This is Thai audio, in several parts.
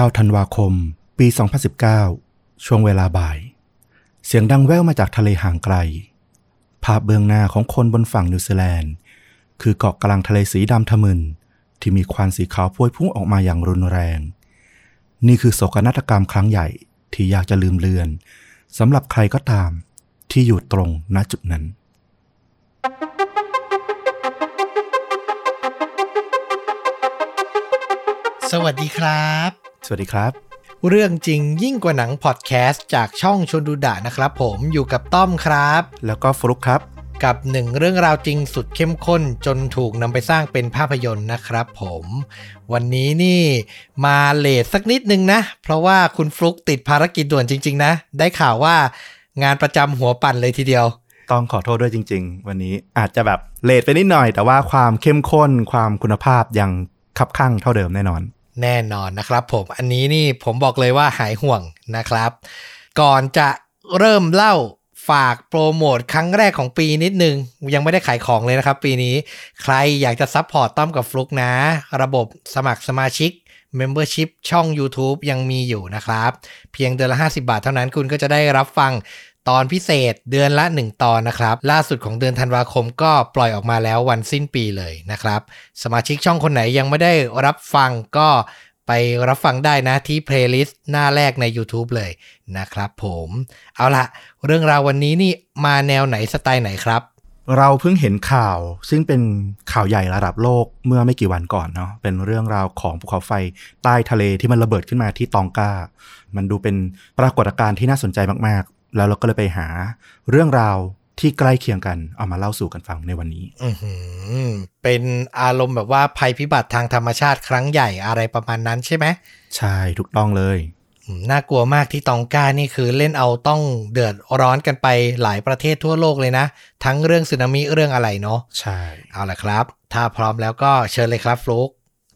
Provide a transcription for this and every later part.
9 ธันวาคม ปี 2019 ช่วงเวลาบ่าย เสียงดังแว่วมาจากทะเลห่างไกล ภาพเบื้องหน้าของคนบนฝั่งนิวซีแลนด์ คือเกาะกลางทะเลสีดำทะมึน ที่มีควันสีขาวพวยพุ่งออกมาอย่างรุนแรง นี่คือโศกนาฏกรรมครั้งใหญ่ที่อยากจะลืมเลือนสำหรับใครก็ตามที่อยู่ตรงณจุดนั้นสวัสดีครับ สวัสดีครับ เรื่องจริงยิ่งกว่าหนังพอดแคสต์จากช่องชนดูดะนะครับผมอยู่กับต้อมครับ แล้วก็ฟลุกครับ กับหนึ่งเรื่องราวจริงสุดเข้มข้นจนถูกนำไปสร้างเป็นภาพยนตร์นะครับผม วันนี้นี่มาเลทสักนิดนึงนะ เพราะว่าคุณฟลุกติดภารกิจด่วนจริง ๆ นะ ได้ข่าวว่างานประจำหัวปั่นเลยทีเดียว ต้องขอโทษด้วยจริง ๆ วันนี้อาจจะแบบlate ไปนิดหน่อย แต่ว่าความเข้มข้นความคุณภาพยังคับคั่งเท่าเดิมแน่นอน แน่นอนนะครับผมอันนี้นี่ผมบอกเลยว่าหายห่วงนะครับ ก่อนจะเริ่มเล่าฝากโปรโมทครั้งแรกของปีนิดนึง ยังไม่ได้ขายของเลยนะครับ ปีนี้ใครอยากจะ support ต้อมกับฟลุกนะ ระบบสมัครสมาชิก Membership ช่อง YouTube ยังมีอยู่นะครับ เพียงเดือนละ 50 บาทเท่านั้นคุณก็จะได้รับฟัง ตอนพิเศษเดือนละ 1 ตอนนะครับ ล่าสุดของเดือนธันวาคมก็ปล่อยออกมาแล้ววันสิ้นปีเลยนะครับ สมาชิกช่องคนไหนยังไม่ได้รับฟังก็ไปรับฟังได้นะที่ playlist หน้าแรกใน YouTube เลยนะครับผม เอาละเรื่องราววันนี้นี่มาแนวไหนสไตล์ไหนครับ เราเพิ่งเห็นข่าวซึ่งเป็นข่าวใหญ่ระดับโลกเมื่อไม่กี่วันก่อนเนาะเป็นเรื่องราวของภูเขาไฟใต้ทะเลที่มันระเบิดขึ้นมาที่ตองกา มันดูเป็นปรากฏการณ์ที่น่าสนใจมากๆ แล้วเราก็เลยไปหาเรื่องราวที่ใกล้เคียงกันเอามาเล่าสู่กันฟังในวันนี้อือหือเป็นอารมณ์แบบว่าภัยพิบัติทางธรรมชาติครั้งใหญ่อะไรประมาณนั้นใช่ไหม ใช่ถูกต้องเลยอืมน่ากลัวมากที่ตองกานี่คือเล่นเอาต้องเดือดร้อนกันไปหลายประเทศทั่วโลกเลยนะ ทั้งเรื่องสึนามิเรื่องอะไรเนาะ ใช่ เอาละครับ ถ้าพร้อมแล้วก็เชิญเลยครับฟลุก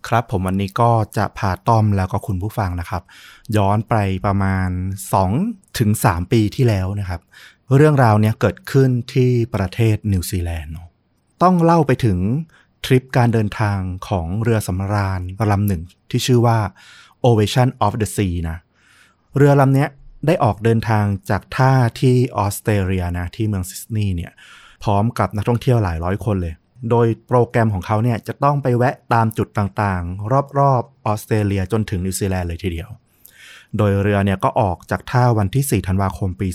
ครับผมวันนี้ก็จะพาต้อมแล้วก็คุณผู้ฟังนะครับ ย้อนไปประมาณ2ถึง3ปีที่แล้วนะครับ เรื่องราวเนี้ยเกิดขึ้นที่ประเทศนิวซีแลนด์ต้องเล่าไปถึงทริปการเดินทางของเรือสำราญลำหนึ่งที่ชื่อว่า Ovation of the Sea นะเรือลำเนี้ยได้ออกเดินทางจากท่าที่ออสเตรเลียนะที่เมืองซิดนีย์เนี่ยพร้อมกับนักท่องเที่ยวหลายร้อยคนเลย โดยโปรแกรมของเขาเนี่ยจะต้องไปแวะตามจุดต่างๆ รอบๆออสเตรเลียจนถึงนิวซีแลนด์เลยทีเดียว โดยเรือเนี่ยก็ออกจากท่าวันที่ 4 ธันวาคมปี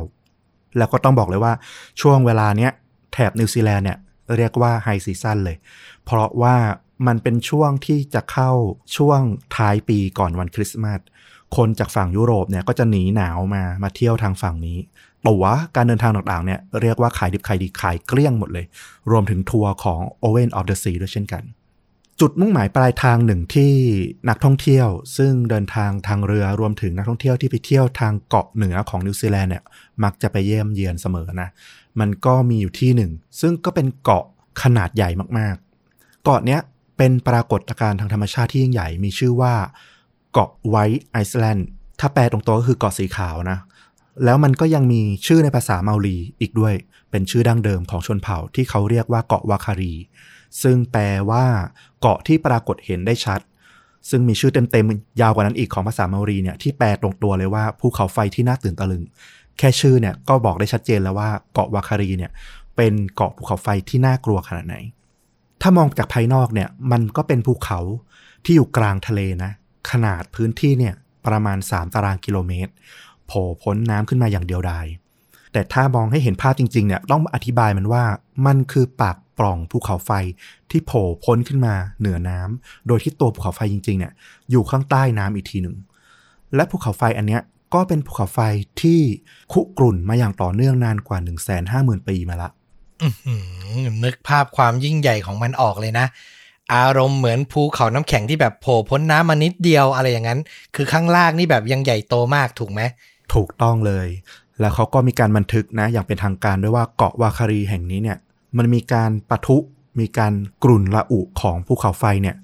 2019 แล้วก็ต้องบอกเลยว่าช่วงเวลาเนี้ยแถบนิวซีแลนด์เนี่ยเรียกว่า high season เลย เพราะว่ามันเป็นช่วงที่จะเข้าช่วงท้ายปีก่อนวันคริสต์มาสคนจากฝั่งยุโรปเนี่ยก็จะหนีหนาวมามาเที่ยวทางฝั่งนี้ ตั๋วการเดินทางต่างๆเนี่ยเรียกว่าขายดิบขายดีขายเกลี้ยงหมดเลย รวมถึงทัวร์ของ Owen of the Sea ด้วยเช่นกัน จุดมุ่งหมายปลายทางหนึ่งที่นักท่องเที่ยว ซึ่งเดินทางทางเรือรวมถึงนักท่องเที่ยวที่ไปเที่ยวทางเกาะเหนือของนิวซีแลนด์เนี่ยมักจะไปเยี่ยมเยือนเสมอนะมันก็มีอยู่ที่หนึ่ง ซึ่งก็เป็นเกาะขนาดใหญ่มากๆ เกาะเนี้ยเป็นปรากฏการณ์ทางธรรมชาติที่ยิ่งใหญ่มีชื่อว่าเกาะ White Island ถ้าแปลตรงตัวก็คือเกาะสีขาวนะ แล้วมันก็ยังมีชื่อในภาษาเมารีอีกด้วย เป็นชื่อดั้งเดิมของชนเผ่าที่เขาเรียกว่าเกาะวาคารี ซึ่งแปลว่าเกาะที่ปรากฏเห็นได้ชัด ซึ่งมีชื่อเต็มๆ ยาวกว่านั้นอีกของภาษาเมารีเนี่ยที่แปลตรงตัวเลยว่าภูเขาไฟที่น่าตื่นตะลึง แค่ชื่อเนี่ยก็บอกได้ชัดเจนแล้วว่าเกาะวาคารีเนี่ยเป็นเกาะภูเขาไฟที่น่ากลัวขนาดไหน ถ้ามองจากภายนอกเนี่ยมันก็เป็นภูเขาที่อยู่กลางทะเลนะ ขนาดพื้นที่เนี่ยประมาณ 3 ตารางกิโลเมตร ผล่พ้นน้ำขึ้นมาอย่างเดียวดายแต่ถ้ามองให้เห็นภาพจริงๆเนี่ยต้องอธิบายมันว่ามันคือปากปล่องภูเขาไฟที่โผล่พ้นขึ้นมาเหนือน้ำโดยที่ตัวภูเขาไฟจริงๆเนี่ยอยู่ข้างใต้น้ำอีกทีหนึ่งและภูเขาไฟอันเนี้ยก็เป็นภูเขาไฟที่คุกรุ่นมาอย่างต่อเนื่องนานกว่า 1 5 0 0 0 0 ปีมาละนึกภาพความยิ่งใหญ่ของมันออกเลยนะ อารมณ์เหมือนภูเขาน้ำแข็งที่แบบโผล่พ้นน้ำมานิดเดียวอะไรอย่างนั้น คือข้างล่างนี่แบบยังใหญ่โตมากถูกไหม ถูกต้องเลย แล้วเขาก็มีการบันทึกนะ อย่างเป็นทางการด้วยว่าเกาะวาคารีแห่งนี้เนี่ย มันมีการปะทุ มีการกลุ่นละอุของภูเขาไฟเนี่ย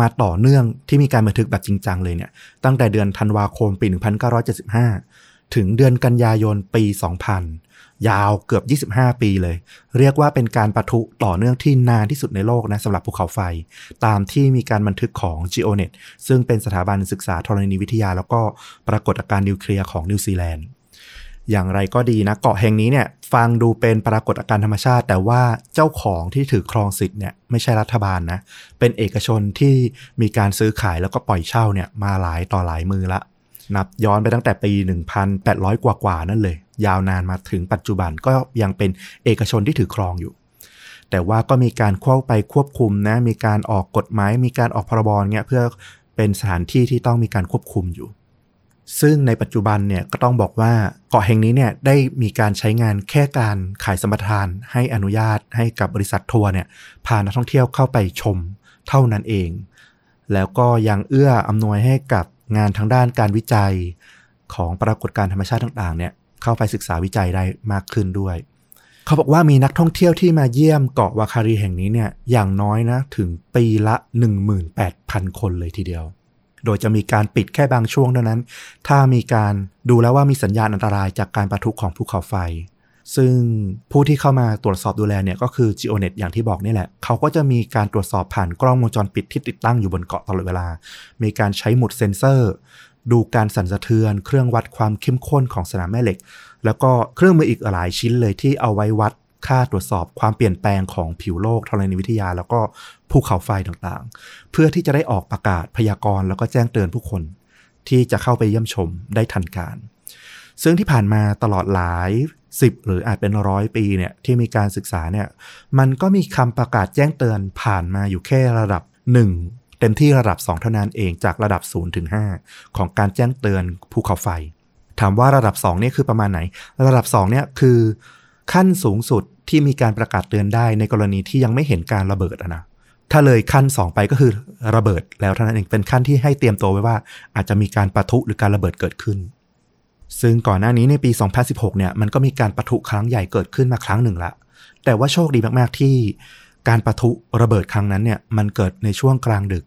มาต่อเนื่องที่มีการบันทึกแบบจริงจังเลยเนี่ย ตั้งแต่เดือนธันวาคมปี 1975 ถึงเดือนกันยายนปี 2000 ยาวเกือบ 25 ปีเลย เรียกว่าเป็นการประทุต่อเนื่องที่นานที่สุดในโลกนะสำหรับภูเขาไฟ ตามที่มีการบันทึกของ GeoNet ซึ่งเป็นสถาบันศึกษาธรณีวิทยา แล้วก็ปรากฏการณ์นิวเคลียร์ของนิวซีแลนด์อย่างไรก็ดีนะเกาะแห่งนี้เนี่ยฟังดูเป็นปรากฏการณ์ธรรมชาติ แต่ว่าเจ้าของที่ถือครองสิทธิ์เนี่ยไม่ใช่รัฐบาลนะเป็นเอกชนที่มีการซื้อขายแล้วก็ปล่อยเช่าเนี่ยมาหลายต่อหลายมือละ นับย้อนไปตั้งแต่ปี 1,800 กว่ากว่าๆนั่นเลย ยาวนานมาถึงปัจจุบันก็ยังเป็นเอกชนที่ถือครองอยู่ แต่ว่าก็มีการเข้าไปควบคุมนะ มีการออกกฎหมาย มีการออกพรบเงี้ยเพื่อเป็นสถานที่ที่ต้องมีการควบคุมอยู่ ซึ่งในปัจจุบันเนี่ยก็ต้องบอกว่าเกาะแห่งนี้เนี่ยได้มีการใช้งานแค่การขายสมปทาน ให้อนุญาตให้กับบริษัททัวร์เนี่ยพานักท่องเที่ยวเข้าไปชมเท่านั้นเอง แล้วก็ยังเอื้ออำนวยให้กับ งานทางด้านการวิจัยของปรากฏการณ์ธรรมชาติต่างๆเนี่ยเข้าไปศึกษาวิจัยได้มากขึ้นด้วย เขาบอกว่ามีนักท่องเที่ยวที่มาเยี่ยมเกาะวาคารีแห่งนี้เนี่ยอย่างน้อยนะถึงปีละ 18,000 คนเลยทีเดียว โดยจะมีการปิดแค่บางช่วงเท่านั้น ถ้ามีการดูแล้วว่ามีสัญญาณอันตรายจากการประทุของภูเขาไฟ ซึ่งผู้ที่เข้ามาตรวจสอบดูแลเนี่ยก็คือ GeoNet อย่างที่บอกนี่แหละ เขาก็จะมีการตรวจสอบผ่านกล้องวงจรปิดที่ติดตั้งอยู่บนเกาะตลอดเวลา มีการใช้หมุดเซ็นเซอร์ ดูการสั่นสะเทือน เครื่องวัดความเข้มข้นของสนามแม่เหล็ก แล้วก็เครื่องมืออีกหลายชิ้นเลยที่เอาไว้วัดค่าตรวจสอบความเปลี่ยนแปลงของผิวโลกธรณีวิทยา แล้วก็ภูเขาไฟต่างๆ เพื่อที่จะได้ออกประกาศพยากรณ์แล้วก็แจ้งเตือนผู้คน ที่จะเข้าไปเยี่ยมชมได้ทันการ ซึ่งที่ผ่านมาตลอดหลายสิบหรืออาจเป็นร้อยปีเนี่ยที่มีการศึกษาเนี่ยมันก็มีคำประกาศแจ้งเตือนผ่านมาอยู่แค่ระดับ 1 เต็มที่ระดับ 2 เท่านั้นเองจากระดับ0ถึง5ของการแจ้งเตือนภูเขาไฟ ถามว่าระดับ2เนี่ยคือประมาณไหน ระดับ2เนี่ยคือขั้นสูงสุดที่มีการประกาศเตือนได้ในกรณีที่ยังไม่เห็นการระเบิดนะถ้าเลยขั้น 2 ไปก็คือระเบิดแล้วเท่านั้นเองเป็นขั้นที่ให้เตรียมตัวไว้ว่า อาจจะมีการปะทุหรือการระเบิดเกิดขึ้น ซึ่งก่อนหน้านี้ในปี 2016 เนี่ยมันก็มีการปะทุครั้งใหญ่เกิดขึ้นมาครั้งหนึ่งละ แต่ว่าโชคดีมากๆที่การปะทุระเบิดครั้งนั้นเนี่ยมันเกิดในช่วงกลางดึก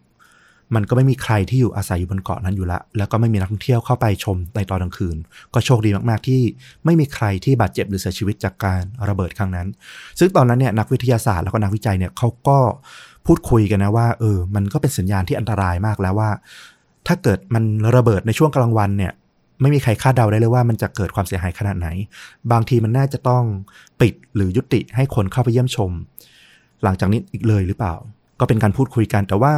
มันก็ไม่มีใครที่อยู่อาศัยอยู่บนเกาะนั้นอยู่ละ แล้วก็ไม่มีนักท่องเที่ยวเข้าไปชมในตอนกลางคืน ก็โชคดีมากๆที่ไม่มีใครที่บาดเจ็บหรือเสียชีวิตจากการระเบิดครั้งนั้น ซึ่งตอนนั้นเนี่ยนักวิทยาศาสตร์แล้วก็นักวิจัยเนี่ยเขาก็พูดคุยกันนะว่าเออ มันก็เป็นสัญญาณที่อันตรายมากแล้วว่า ถ้าเกิดมันระเบิดในช่วงกลางวันเนี่ย ไม่มีใครคาดเดาได้เลยว่ามันจะเกิดความเสียหายขนาดไหน บางทีมันน่าจะต้องปิดหรือยุติให้คนเข้าไปเยี่ยมชม หลังจากนี้อีกเลยหรือเปล่า ก็เป็นการพูดคุยกันแต่ว่า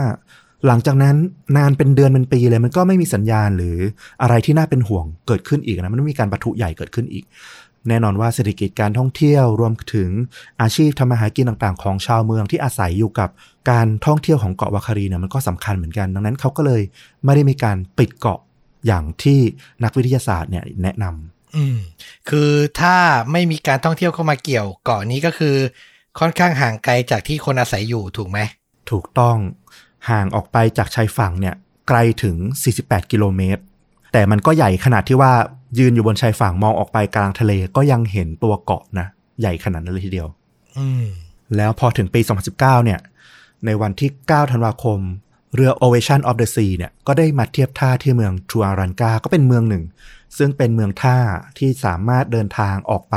หลังจากนั้นนานเป็นเดือนเป็นปีเลยมันก็ไม่มีสัญญาณหรืออะไรที่น่าเป็นห่วงเกิดขึ้นอีกนะมันไม่มีการปะทุใหญ่เกิดขึ้นอีก แน่นอนว่าเศรษฐกิจการท่องเที่ยวรวมถึงอาชีพทำมาหากินต่างๆ ของชาวเมืองที่อาศัยอยู่กับการท่องเที่ยวของเกาะวาคารีเนี่ยมันก็สำคัญเหมือนกัน ดังนั้นเขาก็เลยไม่ได้มีการปิดเกาะ อย่างที่นักวิทยาศาสตร์เนี่ยแนะนำอืมคือถ้าไม่มีการท่องเที่ยวเข้ามาเกี่ยวเกาะนี้ก็คือ ค่อนข้างห่างไกลจากที่คนอาศัยอยู่ถูกไหม ถูกต้องห่างออกไปจากชายฝั่งเนี่ยไกลถึง 48 กิโลเมตร แต่มันก็ใหญ่ขนาดที่ว่ายืนอยู่บนชายฝั่งมองออกไปกลางทะเลก็ยังเห็นตัวเกาะนะใหญ่ขนาดนั้นเลยทีเดียวอืมแล้วพอถึงปี 2019 เนี่ย ในวันที่ 9 ธันวาคม เรือ Ovation of the Sea เนี่ยก็ได้มาเทียบท่าที่เมืองทูอารันกาก็เป็นเมืองหนึ่ง ซึ่งเป็นเมืองท่าที่สามารถเดินทางออกไป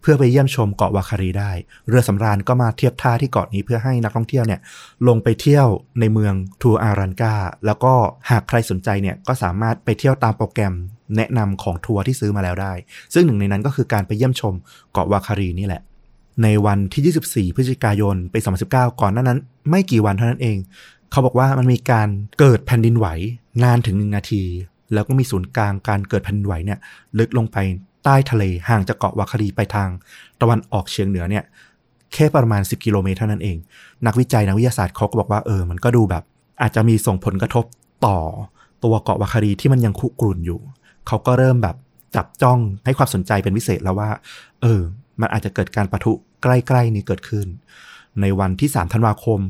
เพื่อไปเยี่ยมชมเกาะวาคารีได้ เรือสำราญก็มาเทียบท่าที่เกาะนี้เพื่อให้นักท่องเที่ยวเนี่ยลงไปเที่ยวในเมืองทูอารันกาแล้วก็หากใครสนใจเนี่ยก็สามารถไปเที่ยวตามโปรแกรมแนะนำของทัวร์ที่ซื้อมาแล้วได้ ซึ่งหนึ่งในนั้นก็คือการไปเยี่ยมชมเกาะวาคารีนี่แหละในวันที่ 24 พฤศจิกายนปี 2019 ก่อนหน้านั้น ไม่กี่วันเท่านั้นเอง เขาบอกว่ามันมีการเกิดแผ่นดินไหวนานถึงหนึ่งนาที แล้วก็มีศูนย์กลางการเกิดแผ่นดินไหวเนี่ยลึกลงไปใต้ทะเลห่างจากเกาะวาคารีไปทาง ตะวันออกเฉียงเหนือเนี่ยแค่ประมาณ 10 กิโลเมตรเท่านั้นเอง นักวิจัยนักวิทยาศาสตร์เขาก็บอกว่าเออมันก็ดูแบบ อาจจะมีส่งผลกระทบต่อตัวเกาะวาคารีที่มันยังคุกรุ่นอยู่ เขาก็เริ่มแบบจับจ้องให้ความสนใจเป็นพิเศษแล้วว่า เออ มันอาจจะเกิดการประทุใกล้ๆนี้เกิดขึ้น ในวันที่ 3 ธันวาคม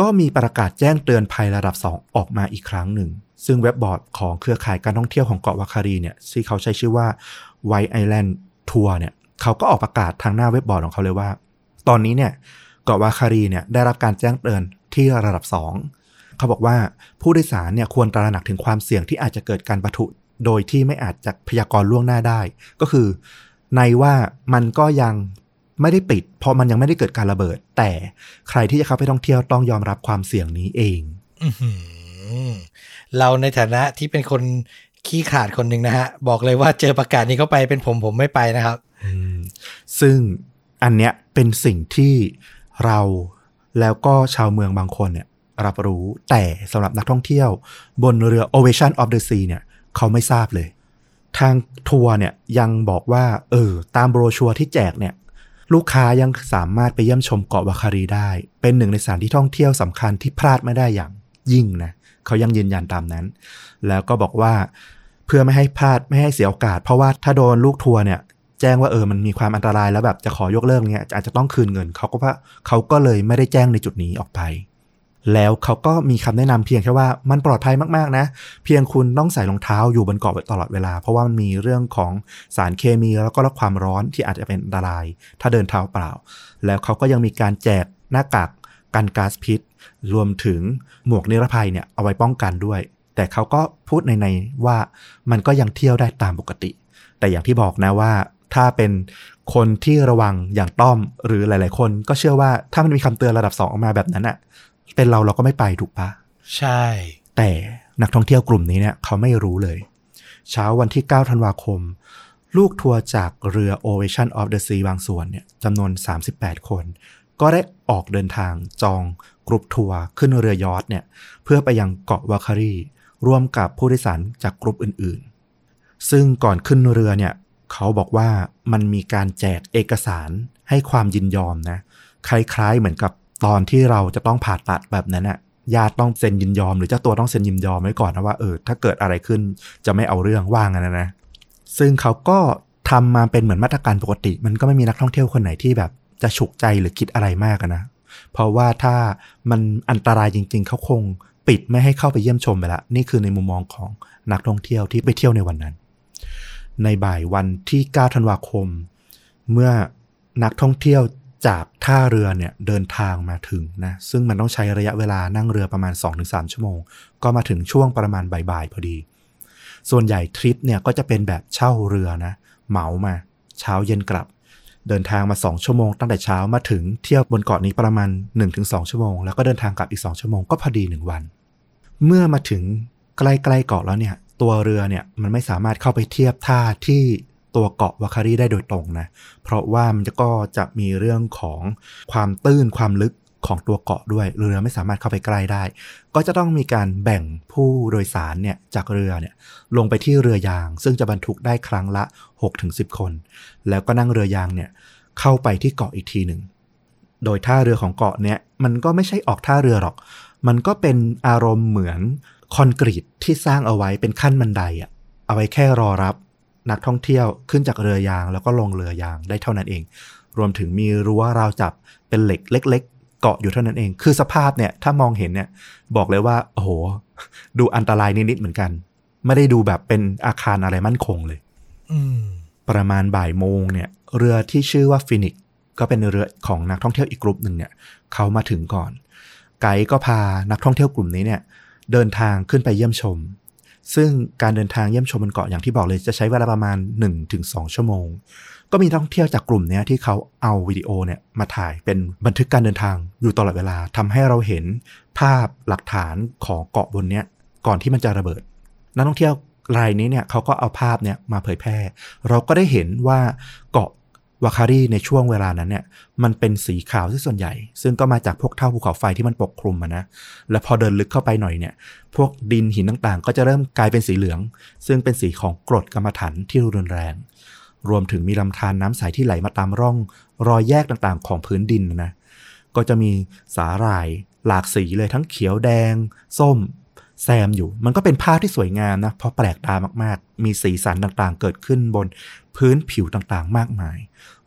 ก็มีประกาศแจ้งเตือนภัยระดับ 2 ออกมาอีกครั้งหนึ่ง ซึ่งเว็บบอร์ดของเครือข่ายการท่องเที่ยวของเกาะวาคารีเนี่ยที่เขาใช้ชื่อว่า White Island Tour เนี่ยเขาก็ออกประกาศทางหน้าเว็บบอร์ดของเขาเลยว่า ตอนนี้เนี่ยเกาะวาคารีเนี่ยได้รับการแจ้งเตือนที่ระดับ 2 เขาบอกว่าผู้โดยสารเนี่ยควรตระหนักถึงความเสี่ยงที่อาจจะเกิดการปะทุโดยที่ไม่อาจจะพยากรณ์ล่วงหน้าได้ ก็คือ ในว่ามันก็ยัง ไม่ได้ปิด เพราะมันยังไม่ได้เกิดการระเบิด แต่ใครที่จะเข้าไปท่องเที่ยวต้องยอมรับความเสี่ยงนี้เองอื้อหือเราในฐานะที่เป็นคนขี้ขลาดคนหนึ่งนะฮะ บอกเลยว่าเจอประกาศนี้เข้าไปเป็นผมผมไม่ไปนะครับอืมซึ่งอันเนี้ยเป็นสิ่งที่เราแล้วก็ชาวเมืองบางคนเนี่ย รับรู้แต่สำหรับนักท่องเที่ยว บนเรือ Ovation of the Sea เนี่ย เขาไม่ทราบเลย ทางทัวร์เนี่ยยังบอกว่า เออ ตามโบรชัวร์ที่แจกเนี่ย ลูกค้ายังสามารถไปเยี่ยมชมเกาะวาคารีได้ เป็นหนึ่งในสถานที่ท่องเที่ยวสำคัญที่พลาดไม่ได้อย่างยิ่งนะเขายังยืนยันตามนั้น แล้วก็บอกว่าเพื่อไม่ให้พลาดไม่ให้เสียโอกาส เพราะว่าถ้าโดนลูกทัวร์เนี่ย แจ้งว่าเออมันมีความอันตรายแล้วแบบจะขอยกเลิกเนี่ยอาจจะต้องคืนเงินเขาก็ว่าเขาก็เลยไม่ได้แจ้งในจุดนี้ออกไป แล้วเขาก็มีคำแนะนำเพียงแค่ว่ามันปลอดภัยมากๆนะ เพียงคุณต้องใส่รองเท้าอยู่บนเกาะตลอดเวลา เพราะว่ามันมีเรื่องของสารเคมีแล้วก็ความร้อนที่อาจจะเป็นอันตราย ถ้าเดินเท้าเปล่า แล้วเขาก็ยังมีการแจกหน้ากากกันก๊าซพิษ รวมถึงหมวกนิรภัยเนี่ยเอาไว้ป้องกันด้วย แต่เขาก็พูดในในว่ามันก็ยังเที่ยวได้ตามปกติ แต่อย่างที่บอกนะว่าถ้าเป็นคนที่ระวังอย่างต้อมหรือหลาย ๆ คน ก็เชื่อว่าถ้ามันมีคำเตือนระดับสองออกมาแบบนั้นอะ เป็นเราเราก็ไม่ไปถูกปะใช่ แต่นักท่องเที่ยวกลุ่มนี้เนี่ยเขาไม่รู้เลย เช้าวันที่ 9 ธันวาคม ลูกทัวร์จากเรือ Ovation of the Sea บางส่วนเนี่ยจำนวน 38 คน ก็ได้ออกเดินทางจองกรุ๊ปทัวร์ขึ้นเรือยอชต์เนี่ยเพื่อไปยังเกาะวาคารี ร่วมกับผู้โดยสารจากกรุ๊ปอื่นๆ ซึ่งก่อนขึ้นเรือเนี่ยเขาบอกว่ามันมีการแจกเอกสารให้ความยินยอมนะคล้ายๆเหมือนกับ ตอนที่เราจะต้องผ่าตัดแบบนั้นอะญาติต้องเซ็นยินยอม หรือเจ้าตัวต้องเซ็นยินยอมไว้ก่อนนะว่าเออถ้าเกิดอะไรขึ้นจะไม่เอาเรื่องว่างันนะนะซึ่งเขาก็ทำมาเป็นเหมือนมาตรการปกติ มันก็ไม่มีนักท่องเที่ยวคนไหนที่แบบจะฉุกใจหรือคิดอะไรมากนะเพราะว่าถ้ามันอันตรายจริง ๆ เขาคงปิดไม่ให้เข้าไปเยี่ยมชมไปละ นี่คือในมุมมองของนักท่องเที่ยวที่ไปเที่ยวในวันนั้น ในบ่ายวันที่ 9 ธันวาคม เมื่อนักท่องเที่ยว จากท่าเรือเนี่ยเดินทางมาถึงนะซึ่งมันต้องใช้ระยะเวลานั่งเรือประมาณ 2-3 ชั่วโมง ก็มาถึงช่วงประมาณบ่ายๆพอดี ส่วนใหญ่ทริปเนี่ยก็จะเป็นแบบเช่าเรือนะเหมามา เช้าเย็นกลับ เดินทางมา 2 ชั่วโมง ตั้งแต่เช้ามาถึงเที่ยวบนเกาะนี้ประมาณ 1-2 ชั่วโมง แล้วก็เดินทางกลับอีก 2 ชั่วโมงก็พอดี 1 วัน เมื่อมาถึงใกล้ๆเกาะแล้วเนี่ยตัวเรือเนี่ยมันไม่สามารถเข้าไปเทียบท่าที่ ตัวเกาะวาคารีได้โดยตรงนะ เพราะว่ามันก็จะมีเรื่องของความตื้นความลึกของตัวเกาะด้วยเรือไม่สามารถเข้าไปใกล้ได้ ก็จะต้องมีการแบ่งผู้โดยสารเนี่ยจากเรือเนี่ยลงไปที่เรือยาง ซึ่งจะบรรทุกได้ครั้งละ 6-10 คน แล้วก็นั่งเรือยางเนี่ยเข้าไปที่เกาะอีกทีหนึ่งโดยท่าเรือของเกาะเนี่ยมันก็ไม่ใช่ออกท่าเรือหรอก มันก็เป็นอารมณ์เหมือนคอนกรีตที่สร้างเอาไว้เป็นขั้นบันไดอะเอาไว้แค่รอรับ นักท่องเที่ยวขึ้นจากเรือยาง แล้วก็ลงเรือยางได้เท่านั้นเอง รวมถึงมีรั้วราวจับเป็นเหล็กเล็ก ๆ เกาะอยู่เท่านั้นเอง คือสภาพเนี่ยถ้ามองเห็นเนี่ยบอกเลยว่าโอ้โหดูอันตรายนิดๆเหมือนกัน ไม่ได้ดูแบบเป็นอาคารอะไรมั่นคงเลย อืมประมาณบ่ายโมงเนี่ย เรือที่ชื่อว่าฟินิกก็เป็นเรือของนักท่องเที่ยวอีกกลุ่มหนึ่งเนี่ยเขามาถึงก่อน ไกด์ก็พานักท่องเที่ยวกลุ่มนี้เนี่ย เดินทางขึ้นไปเยี่ยมชม ซึ่งการเดินทางเยี่ยมชมบนเกาะอย่างที่บอกเลยจะใช้เวลาประมาณ 1-2 ชั่วโมง ก็มีนักท่องเที่ยวจากกลุ่มนี้ที่เขาเอาวิดีโอเนี่ยมาถ่ายเป็นบันทึกการเดินทางอยู่ตลอดเวลาทำให้เราเห็นภาพหลักฐานของเกาะบนเนี้ยก่อนที่มันจะระเบิด นักท่องเที่ยวรายนี้เนี่ยเขาก็เอาภาพเนี่ยมาเผยแพร่ เราก็ได้เห็นว่าเกาะ วาคารีในช่วงเวลานั้นเนี่ยมันเป็นสีขาวที่ส่วนใหญ่ ซึ่งก็มาจากพวกเท่าภูเขาไฟที่มันปกคลุมะนะแล้วพอเดินลึกเข้าไปหน่อยเนี่ย พวกดินหินต่างๆ ก็จะเริ่มกลายเป็นสีเหลือง ซึ่งเป็นสีของกรดกรรมฐานที่รุนแรง รวมถึงมีลำธารน้ำใสที่ไหลมาตามร่อง รอยแยกต่างๆ ของพื้นดินนะก็จะมีสาหร่าย หลากสีเลยทั้งเขียวแดง ส้ม แซมอยู่ มันก็เป็นภาพที่สวยงามนะเพราะแปลกตามากๆ มีสีสันต่างๆ เกิดขึ้นบนพื้นผิวต่างๆ มากมาย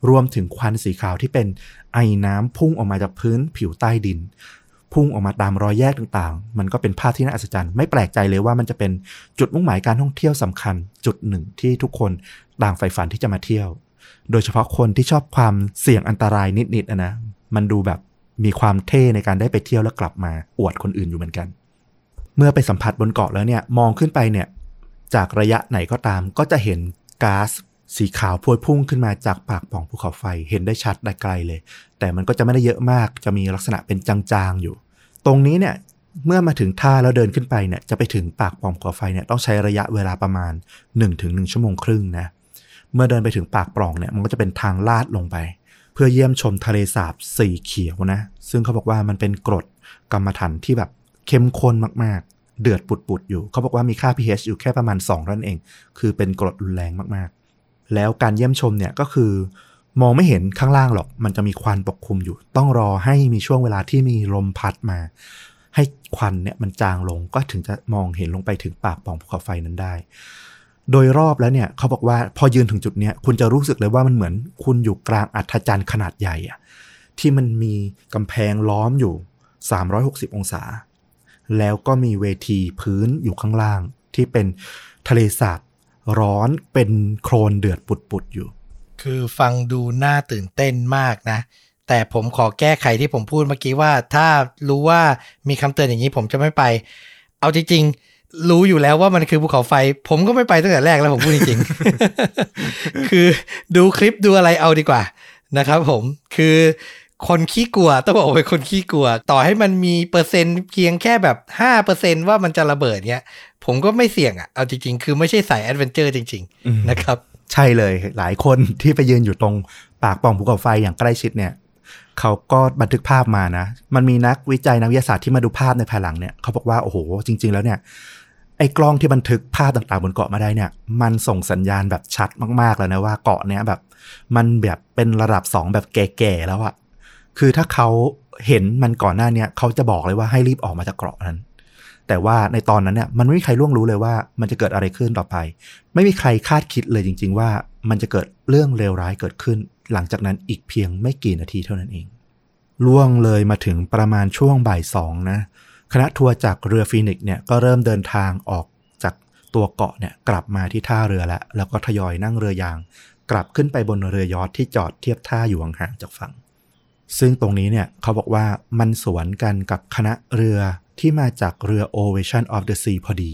รวมถึงควันสีขาวที่เป็นไอน้ำพุ่งออกมาจากพื้นผิวใต้ดิน พุ่งออกมาตามรอยแยกต่างๆ มันก็เป็นภาพที่น่าอัศจรรย์ ไม่แปลกใจเลยว่ามันจะเป็นจุดมุ่งหมายการท่องเที่ยวสำคัญ จุดหนึ่งที่ทุกคนต่างใฝ่ฝันที่จะมาเที่ยว โดยเฉพาะคนที่ชอบความเสี่ยงอันตรายนิดๆนะ มันดูแบบมีความเท่ในการได้ไปเที่ยวแล้วกลับมาอวดคนอื่นอยู่เหมือนกัน เมื่อไปสัมผัสบนเกาะแล้วเนี่ยมองขึ้นไปเนี่ยจากระยะไหนก็ตามก็จะเห็นก๊าซ สีขาวพวยพุ่งขึ้นมาจากปากปล่องภูเขาไฟเห็นได้ชัดได้ไกลเลย แต่มันก็จะไม่ได้เยอะมากจะมีลักษณะเป็นจางๆอยู่ ตรงนี้เนี่ยเมื่อมาถึงท่าแล้วเดินขึ้นไปเนี่ยจะไปถึงปากปล่องภูเขาไฟเนี่ยต้องใช้ระยะเวลาประมาณ 1-1 ชั่วโมงครึ่งนะเมื่อเดินไปถึงปากปล่องเนี่ยมันก็จะเป็นทางลาดลงไป เพื่อเยี่ยมชมทะเลสาบสีเขียวนะซึ่งเขาบอกว่ามันเป็นกรดกรรมฐานที่แบบเข้มข้นมากๆ เดือดปุดๆอยู่ เขาบอกว่ามีค่า pH อยู่แค่ประมาณ2นั่นเอง คือเป็นกรดรุนแรงมากๆ แล้วการเยี่ยมชมเนี่ยก็คือ มองไม่เห็นข้างล่างหรอก มันจะมีควันปกคลุมอยู่ ต้องรอให้มีช่วงเวลาที่มีลมพัดมา ให้ควันเนี่ยมันจางลงก็ถึงจะมองเห็นลงไปถึงปากปล่องภูเขาไฟนั้นได้ โดยรอบแล้วเนี่ยเขาบอกว่าพอยืนถึงจุดเนี้ยคุณจะรู้สึกเลยว่ามันเหมือน คุณอยู่กลางอัฐจันทร์ขนาดใหญ่อะที่มันมีกำแพงล้อมอยู่ 360 องศา แล้วก็มีเวทีพื้นอยู่ข้างล่างที่เป็นทะเลสาบ ร้อนเป็นโครนเดือดปุดๆอยู่ คือฟังดูน่าตื่นเต้นมากนะ แต่ผมขอแก้ไขที่ผมพูดเมื่อกี้ว่า ถ้ารู้ว่ามีคำเตือนอย่างนี้ผมจะไม่ไป เอาจริงๆ รู้อยู่แล้วว่ามันคือภูเขาไฟ ผมก็ไม่ไปตั้งแต่แรกแล้วผมพูดจริงๆ คือดูคลิปดูอะไรเอาดีกว่านะครับผมคือ คนขี้กลัวต้องบอกว่าเป็นคนขี้กลัว ต่อให้มันมีเปอร์เซ็นต์เพียงแค่แบบห้าเปอร์เซ็นว่ามันจะระเบิดเนี้ย ผมก็ไม่เสี่ยงอะ่ะ เอาจริง ๆ คือไม่ใช่สายแอดเวนเจอร์จริงอืมๆนะครับ ใช่เลยหลายคนที่ไปยืนอยู่ตรงปากปล่องภูเขาไฟอย่างใกล้ชิดเนี่ย เขาก็บันทึกภาพมานะ มันมีนักวิจัยนักวิทยาศาสตร์ที่มาดูภาพในภายหลังเนี่ยเขาบอกว่าโอ้โห จริง ๆ แล้วเนี่ยไอ้กล้องที่บันทึกภาพต่างๆบนเกาะมาได้เนี่ย มันส่งสัญญาณแบบชัดมากๆแล้วนะว่าเกาะเนี้ยแบบ มันแบบเป็นระดับสองแบบแก่ๆแล้วอะ คือถ้าเขาเห็นมันก่อนหน้าเนี้ยเขาจะบอกเลยว่าให้รีบออกมาจากเกาะนั้น แต่ว่าในตอนนั้นเนี่ยมันไม่มีใครล่วงรู้เลยว่ามันจะเกิดอะไรขึ้นต่อไป ไม่มีใครคาดคิดเลยจริง ๆ ว่ามันจะเกิดเรื่องเลวร้ายเกิดขึ้น หลังจากนั้นอีกเพียงไม่กี่นาทีเท่านั้นเอง ล่วงเลยมาถึงประมาณช่วงบ่ายสองนะคณะทัวร์จากเรือฟีนิกซ์เนี่ยก็เริ่มเดินทางออกจากตัวเกาะเนี่ยกลับมาที่ท่าเรือแล้ว แล้วก็ทยอยนั่งเรือยาง กลับขึ้นไปบนเรือยอทที่จอดเทียบท่าอยู่ห่างๆจากฝั่ง ซึ่งตรงนี้เนี่ยเขาบอกว่ามันสวนกันกับคณะเรือที่มาจากเรือ Ovation of the Sea พอดี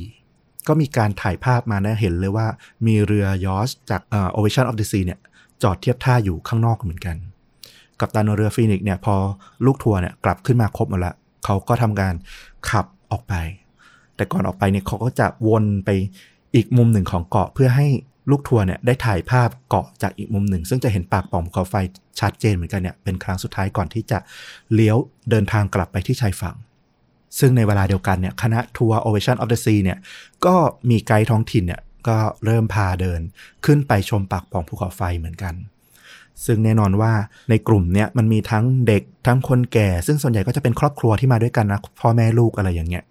ก็มีการถ่ายภาพมานะเห็นเลยว่ามีเรือยอชจากเอ่อ Ovation of the Sea เนี่ยจอดเทียบท่าอยู่ข้างนอกเหมือนกัน กัปตันเรือฟีนิกซ์เนี่ยพอลูกทัวร์เนี่ยกลับขึ้นมาครบหมดละเขาก็ทำการขับออกไป แต่ก่อนออกไปเนี่ยเขาก็จะวนไปอีกมุมหนึ่งของเกาะเพื่อให้ ลูกทัวร์เนี่ยได้ถ่ายภาพเกาะจากอีกมุมหนึ่ง ซึ่งจะเห็นปากปล่องภูเขาไฟชัดเจนเหมือนกันเนี่ยเป็นครั้งสุดท้ายก่อนที่จะเลี้ยวเดินทางกลับไปที่ชายฝั่ง ซึ่งในเวลาเดียวกันเนี่ยคณะทัวร์ Ovation of the Sea เนี่ยก็มีไกด์ท้องถิ่นเนี่ยก็เริ่มพาเดินขึ้นไปชมปากป่องภูเขาไฟเหมือนกัน ซึ่งแน่นอนว่าในกลุ่มเนี่ยมันมีทั้งเด็กทั้งคนแก่ ซึ่งส่วนใหญ่ก็จะเป็นครอบครัวที่มาด้วยกันนะพ่อแม่ลูกอะไรอย่างเงี้ย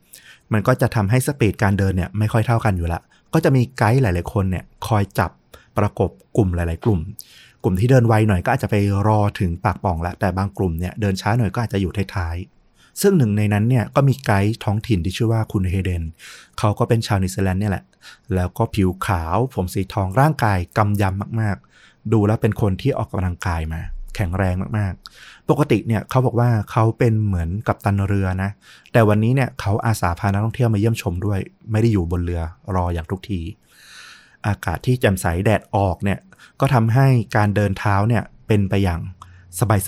มันก็จะทำให้สปีดการเดินเนี่ยไม่ค่อยเท่ากันอยู่ละ ก็จะมีไกด์หลาย ๆ คนเนี่ยคอยจับประกบกลุ่มหลาย ๆ กลุ่ม กลุ่มที่เดินไวหน่อยก็อาจจะไปรอถึงปากป่องและแต่บางกลุ่มเนี่ยเดินช้าหน่อยก็อาจจะอยู่ท้ายๆซึ่งหนึ่งในนั้นเนี่ยก็มีไกด์ท้องถิ่นที่ชื่อว่าคุณเฮเดนเขาก็เป็นชาวนิวซีแลนด์เนี่ยแหละ แล้วก็ผิวขาวผมสีทองร่างกายกำยำมากๆ ดูแล้วเป็นคนที่ออกกำลังกายมา แข็งแรงมากๆ ปกติเนี่ยเขาบอกว่าเขาเป็นเหมือนกับตันเรือนะ แต่วันนี้เนี่ยเขาอาสาพานักท่องเที่ยวมาเยี่ยมชมด้วย ไม่ได้อยู่บนเรือรออย่างทุกที อากาศที่แจ่มใสแดดออกเนี่ยก็ทำให้การเดินเท้าเนี่ยเป็นไปอย่าง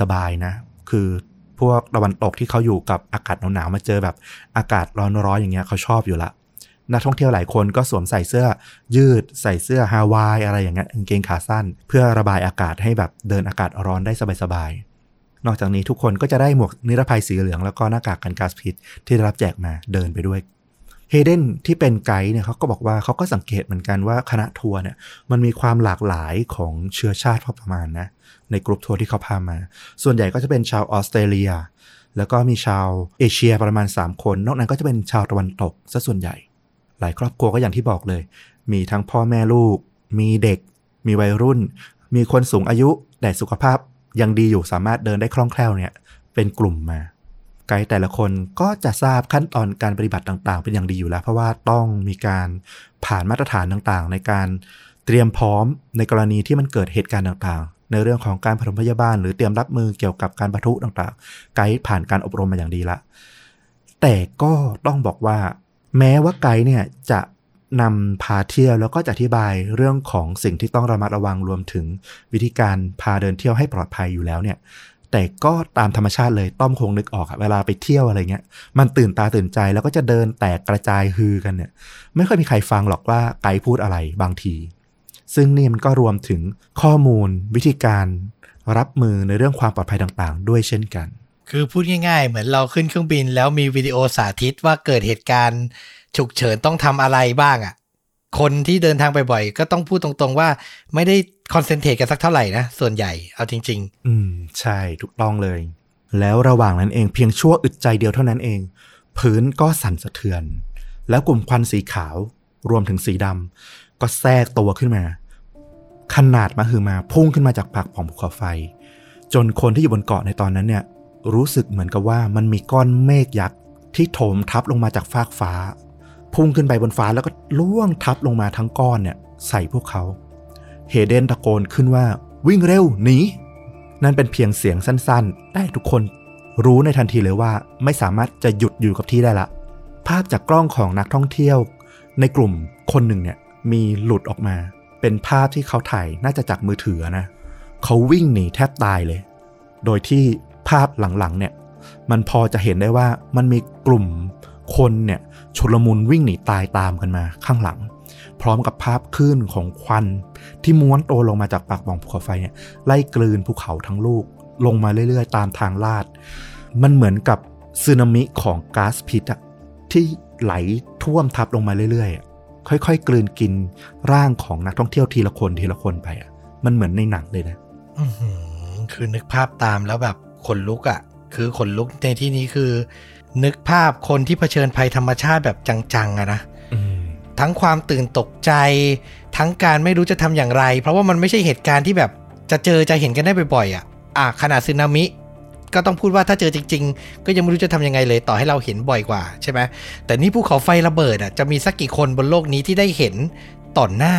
สบายๆนะ คือพวกตะวันตกที่เขาอยู่กับอากาศหนาวๆมาเจอแบบอากาศร้อนๆอย่างเงี้ยเขาชอบอยู่ละนักท่องเที่ยวหลายคนก็สวมใส่เสื้อยืดใส่เสื้อฮาวายอะไรอย่างเงี้ยกางเกงขาสั้น เพื่อระบายอากาศให้แบบเดินอากาศร้อนได้สบาย นอกจากนี้ทุกคนก็จะได้หมวกนิรภัยสีเหลืองแล้วก็หน้ากากกันก๊าซพิษที่ได้รับแจกมาเดินไปด้วยเฮเดนที่เป็นไกด์เนี่ยเขาก็บอกว่าเขาก็สังเกตเหมือนกันว่าคณะทัวร์เนี่ยมันมีความหลากหลายของเชื้อชาติพอประมาณนะในกลุ่มทัวร์ที่เขาพามา ส่วนใหญ่ก็จะเป็นชาวออสเตรเลีย แล้วก็มีชาวเอเชียประมาณ 3 คน นอกนั้นก็จะเป็นชาวตะวันตกซะส่วนใหญ่ หลายครอบครัวก็อย่างที่บอกเลย มีทั้งพ่อแม่ลูก มีเด็ก มีวัยรุ่น มีคนสูงอายุแต่สุขภาพ ยังดีอยู่สามารถเดินได้คล่องแคล่วเนี่ยเป็นกลุ่มมา ไกด์แต่ละคนก็จะทราบขั้นตอนการปฏิบัติต่าง ๆ เป็นอย่างดีอยู่แล้ว เพราะว่าต้องมีการผ่านมาตรฐานต่างๆ ในการเตรียมพร้อมในกรณีที่มันเกิดเหตุการณ์ต่างๆ ในเรื่องของการปฐมพยาบาล หรือเตรียมรับมือเกี่ยวกับการปะทุต่างๆ ไกด์ผ่านการอบรมมาอย่างดีละแต่ก็ต้องบอกว่า แม้ว่าไกด์เนี่ยจะ นำพาเที่ยวแล้วก็จะอธิบายเรื่องของสิ่งที่ต้องระมัดระวังรวมถึงวิธีการพาเดินเที่ยวให้ปลอดภัยอยู่แล้วเนี่ย แต่ก็ตามธรรมชาติเลยต้อมคงนึกออกอะเวลาไปเที่ยวอะไรเงี้ย มันตื่นตาตื่นใจแล้วก็จะเดินแตกกระจายฮือกันเนี่ย ไม่ค่อยมีใครฟังหรอกว่าไกด์พูดอะไรบางที ซึ่งนี่มันก็รวมถึงข้อมูลวิธีการรับมือในเรื่องความปลอดภัยต่างๆ ด้วยเช่นกัน คือพูดง่ายๆ เหมือนเราขึ้นเครื่องบินแล้วมีวิดีโอสาธิตว่าเกิดเหตุการณ์ ฉุกเฉินต้องทำอะไรบ้างอะ่ะ คนที่เดินทางบ่อยๆก็ต้องพูดตรงๆว่าไม่ได้คอนเซนเทรตกันสักเท่าไหร่นะ ส่วนใหญ่เอาจริงอืม ใช่ถูกต้องเลย แล้วระหว่างนั้นเองเพียงชั่วอึดใจเดียวเท่านั้นเอง พื้นก็สั่นสะเทือน แล้วกลุ่มควันสีขาว รวมถึงสีดำก็แทรกตัวขึ้นมา ขนาดมาคือมาพุ่งขึ้นมาจากปากของภูเขาไฟ จนคนที่อยู่บนเกาะในตอนนั้นเนี่ย รู้สึกเหมือนกับว่ามันมีก้อนเมฆยักษ์ที่โถมทับลงมาจากฟากฟ้า พุ่งขึ้นไปบนฟ้าแล้วก็ล่วงทับลงมาทั้งก้อนเนี่ยใส่พวกเขา เฮเดนตะโกนขึ้นว่าวิ่งเร็วหนี นั่นเป็นเพียงเสียงสั้นๆ แต่ทุกคนรู้ในทันทีเลยว่าไม่สามารถจะหยุดอยู่กับที่ได้ละ ภาพจากกล้องของนักท่องเที่ยวในกลุ่มคนหนึ่งเนี่ยมีหลุดออกมา เป็นภาพที่เขาถ่ายน่าจะจากมือถือนะ เขาวิ่งหนีแทบตายเลย โดยที่ภาพหลังๆเนี่ยมันพอจะเห็นได้ว่ามันมีกลุ่ม คนเนี่ยชุลมุนวิ่งหนีตายตามกันมาข้างหลัง พร้อมกับภาพคลื่นของควันที่ม้วนตัวลงมาจากปากบ่องภูเขาไฟเนี่ยไล่กลืนภูเขาทั้งลูกลงมาเรื่อยๆ ตามทางลาด มันเหมือนกับสึนามิของก๊าซพิษอะที่ไหลท่วมทับลงมาเรื่อยๆอะค่อยๆ กลืนกินร่างของนักท่องเที่ยวทีละคนทีละคนไปอะมันเหมือนในหนังเลยนะอือคือนึกภาพตามแล้วแบบขนลุกอะ่ะคือขนลุกในที่นี้คือ นึกภาพคนที่เผชิญภัยธรรมชาติแบบจังๆอะนะอืมทั้งความตื่นตกใจ ทั้งการไม่รู้จะทำอย่างไร เพราะว่ามันไม่ใช่เหตุการณ์ที่แบบจะเจอจะเห็นกันได้บ่อยๆอะอะขนาดสึนามิก็ต้องพูดว่าถ้าเจอจริง ๆ ก็ยังไม่รู้จะทำยังไงเลยต่อให้เราเห็นบ่อยกว่าใช่ไหมแต่นี่ภูเขาไฟระเบิดอะจะมีสักกี่คนบนโลกนี้ที่ได้เห็นต่อหน้า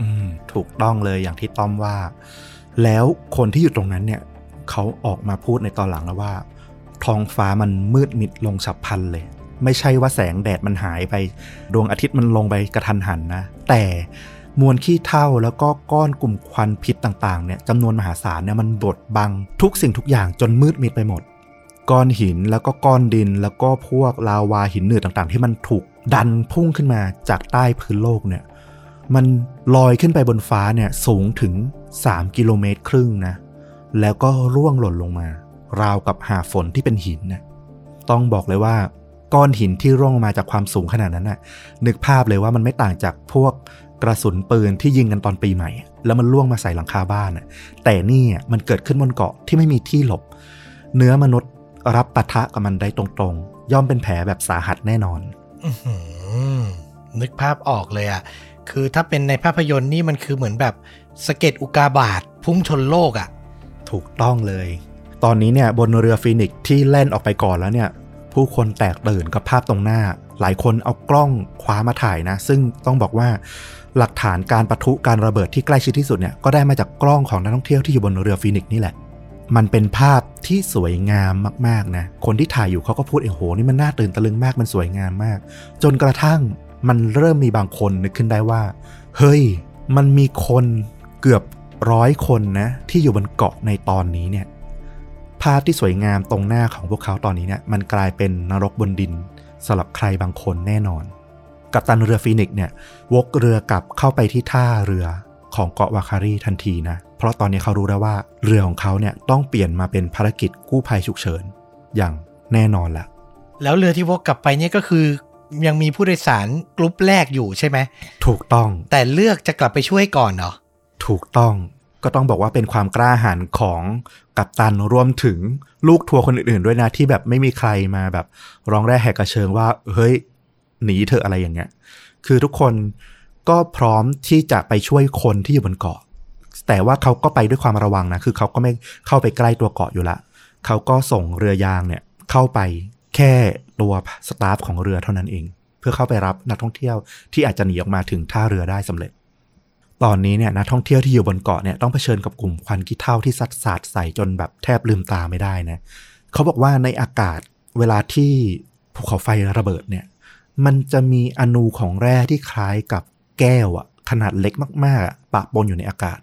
อืมถูกต้องเลยอย่างที่ต้อมว่า แล้วคนที่อยู่ตรงนั้นเนี่ยเขาออกมาพูดในตอนหลังแล้วว่า ท้องฟ้ามันมืดมิดลงฉับพลันเลย ไม่ใช่ว่าแสงแดดมันหายไป ดวงอาทิตย์มันลงไปกระทันหันนะ แต่มวลขี้เถ้าแล้วก็ก้อนกลุ่มควันพิษต่างๆเนี่ยจำนวนมหาศาลเนี่ยมันบดบัง ทุกสิ่งทุกอย่างจนมืดมิดไปหมด ก้อนหินแล้วก็ก้อนดิน แล้วก็พวกลาวาหินหนืดต่างๆ ที่มันถูกดันพุ่งขึ้นมาจากใต้พื้นโลกเนี่ย มันลอยขึ้นไปบนฟ้าเนี่ยสูงถึง 3 กิโลเมตรครึ่งนะแล้วก็ร่วงหล่นลงมา ราวกับหาฝนที่เป็นหินนะต้องบอกเลยว่าก้อนหินที่ร่วงลงมาจากความสูงขนาดนั้นน่ะ นึกภาพเลยว่ามันไม่ต่างจากพวกกระสุนปืนที่ยิงกันตอนปีใหม่ แล้วมันล่วงมาใส่หลังคาบ้านน่ะ แต่นี่อะมันเกิดขึ้นบนเกาะที่ไม่มีที่หลบ เนื้อมนุษย์รับปะทะกับมันได้ตรงๆ ย่อมเป็นแผลแบบสาหัสแน่นอนอื้อหือนึกภาพออกเลยอะ่ะ คือถ้าเป็นในภาพยนตร์นี่มันคือเหมือนแบบสะเก็ดอุกาบาตพุ่งชนโลกอะ่ะ ถูกต้องเลย ตอนนี้เนี่ยบนเรือฟีนิกซ์ที่แล่นออกไปก่อนแล้วเนี่ย ผู้คนแตกตื่นกับภาพตรงหน้า หลายคนเอากล้องคว้ามาถ่ายนะ ซึ่งต้องบอกว่าหลักฐานการประทุการระเบิดที่ใกล้ชิดที่สุดเนี่ยก็ได้มาจากกล้องของนักท่องเที่ยวที่อยู่บนเรือฟีนิกซ์นี่แหละ มันเป็นภาพที่สวยงามมากๆนะ คนที่ถ่ายอยู่เขาก็พูดเองโหนี่มันน่าตื่นตะลึงมากมันสวยงามมาก จนกระทั่งมันเริ่มมีบางคนนึกขึ้นได้ว่า เฮ้ย มันมีคนเกือบร้อยคนนะที่อยู่บนเกาะในตอนนี้เนี่ย ภาพที่สวยงามตรงหน้าของพวกเขาตอนนี้เนี่ยมันกลายเป็นนรกบนดินสำหรับใครบางคนแน่นอน กัปตันเรือฟีนิกซ์เนี่ยวกเรือกลับเข้าไปที่ท่าเรือของเกาะวาคารีทันทีนะ เพราะตอนนี้เขารู้แล้วว่าเรือของเขาเนี่ยต้องเปลี่ยนมาเป็นภารกิจกู้ภัยฉุกเฉิน อย่างแน่นอนละแล้วเรือที่วกกลับไปเนี่ยก็คือยังมีผู้โดยสารกลุ่มแรกอยู่ใช่ไหม ถูกต้อง แต่เลือกจะกลับไปช่วยก่อนเหรอ ถูกต้อง ก็ต้องบอกว่าเป็นความกล้าหาญของกัปตันรวมถึงลูกทัวร์คนอื่นๆด้วยนะที่แบบไม่มีใครมาแบบร้องแร่แหกกระเชิงว่า เฮ้ย หนีเถอะอะไรอย่างเงี้ย คือทุกคนก็พร้อมที่จะไปช่วยคนที่อยู่บนเกาะ แต่ว่าเขาก็ไปด้วยความระวังนะ คือเขาก็ไม่เข้าไปใกล้ตัวเกาะอยู่ละ เขาก็ส่งเรือยางเนี่ยเข้าไปแค่ตัวสตาฟของเรือเท่านั้นเอง เพื่อเข้าไปรับนักท่องเที่ยวที่อาจจะหนีออกมาถึงท่าเรือได้สำเร็จ ตอนนี้เนี่ยนักท่องเที่ยวที่อยู่บนเกาะเนี่ยต้องเผชิญกับกลุ่มควันขี้เถ้าที่ซัดสาดใส่จนแบบแทบลืมตาไม่ได้นะเขาบอกว่าในอากาศเวลาที่ภูเขาไฟระเบิดเนี่ย มันจะมีอนูของแร่ที่คล้ายกับแก้วอะขนาดเล็กมากๆปะปนอยู่ในอากาศ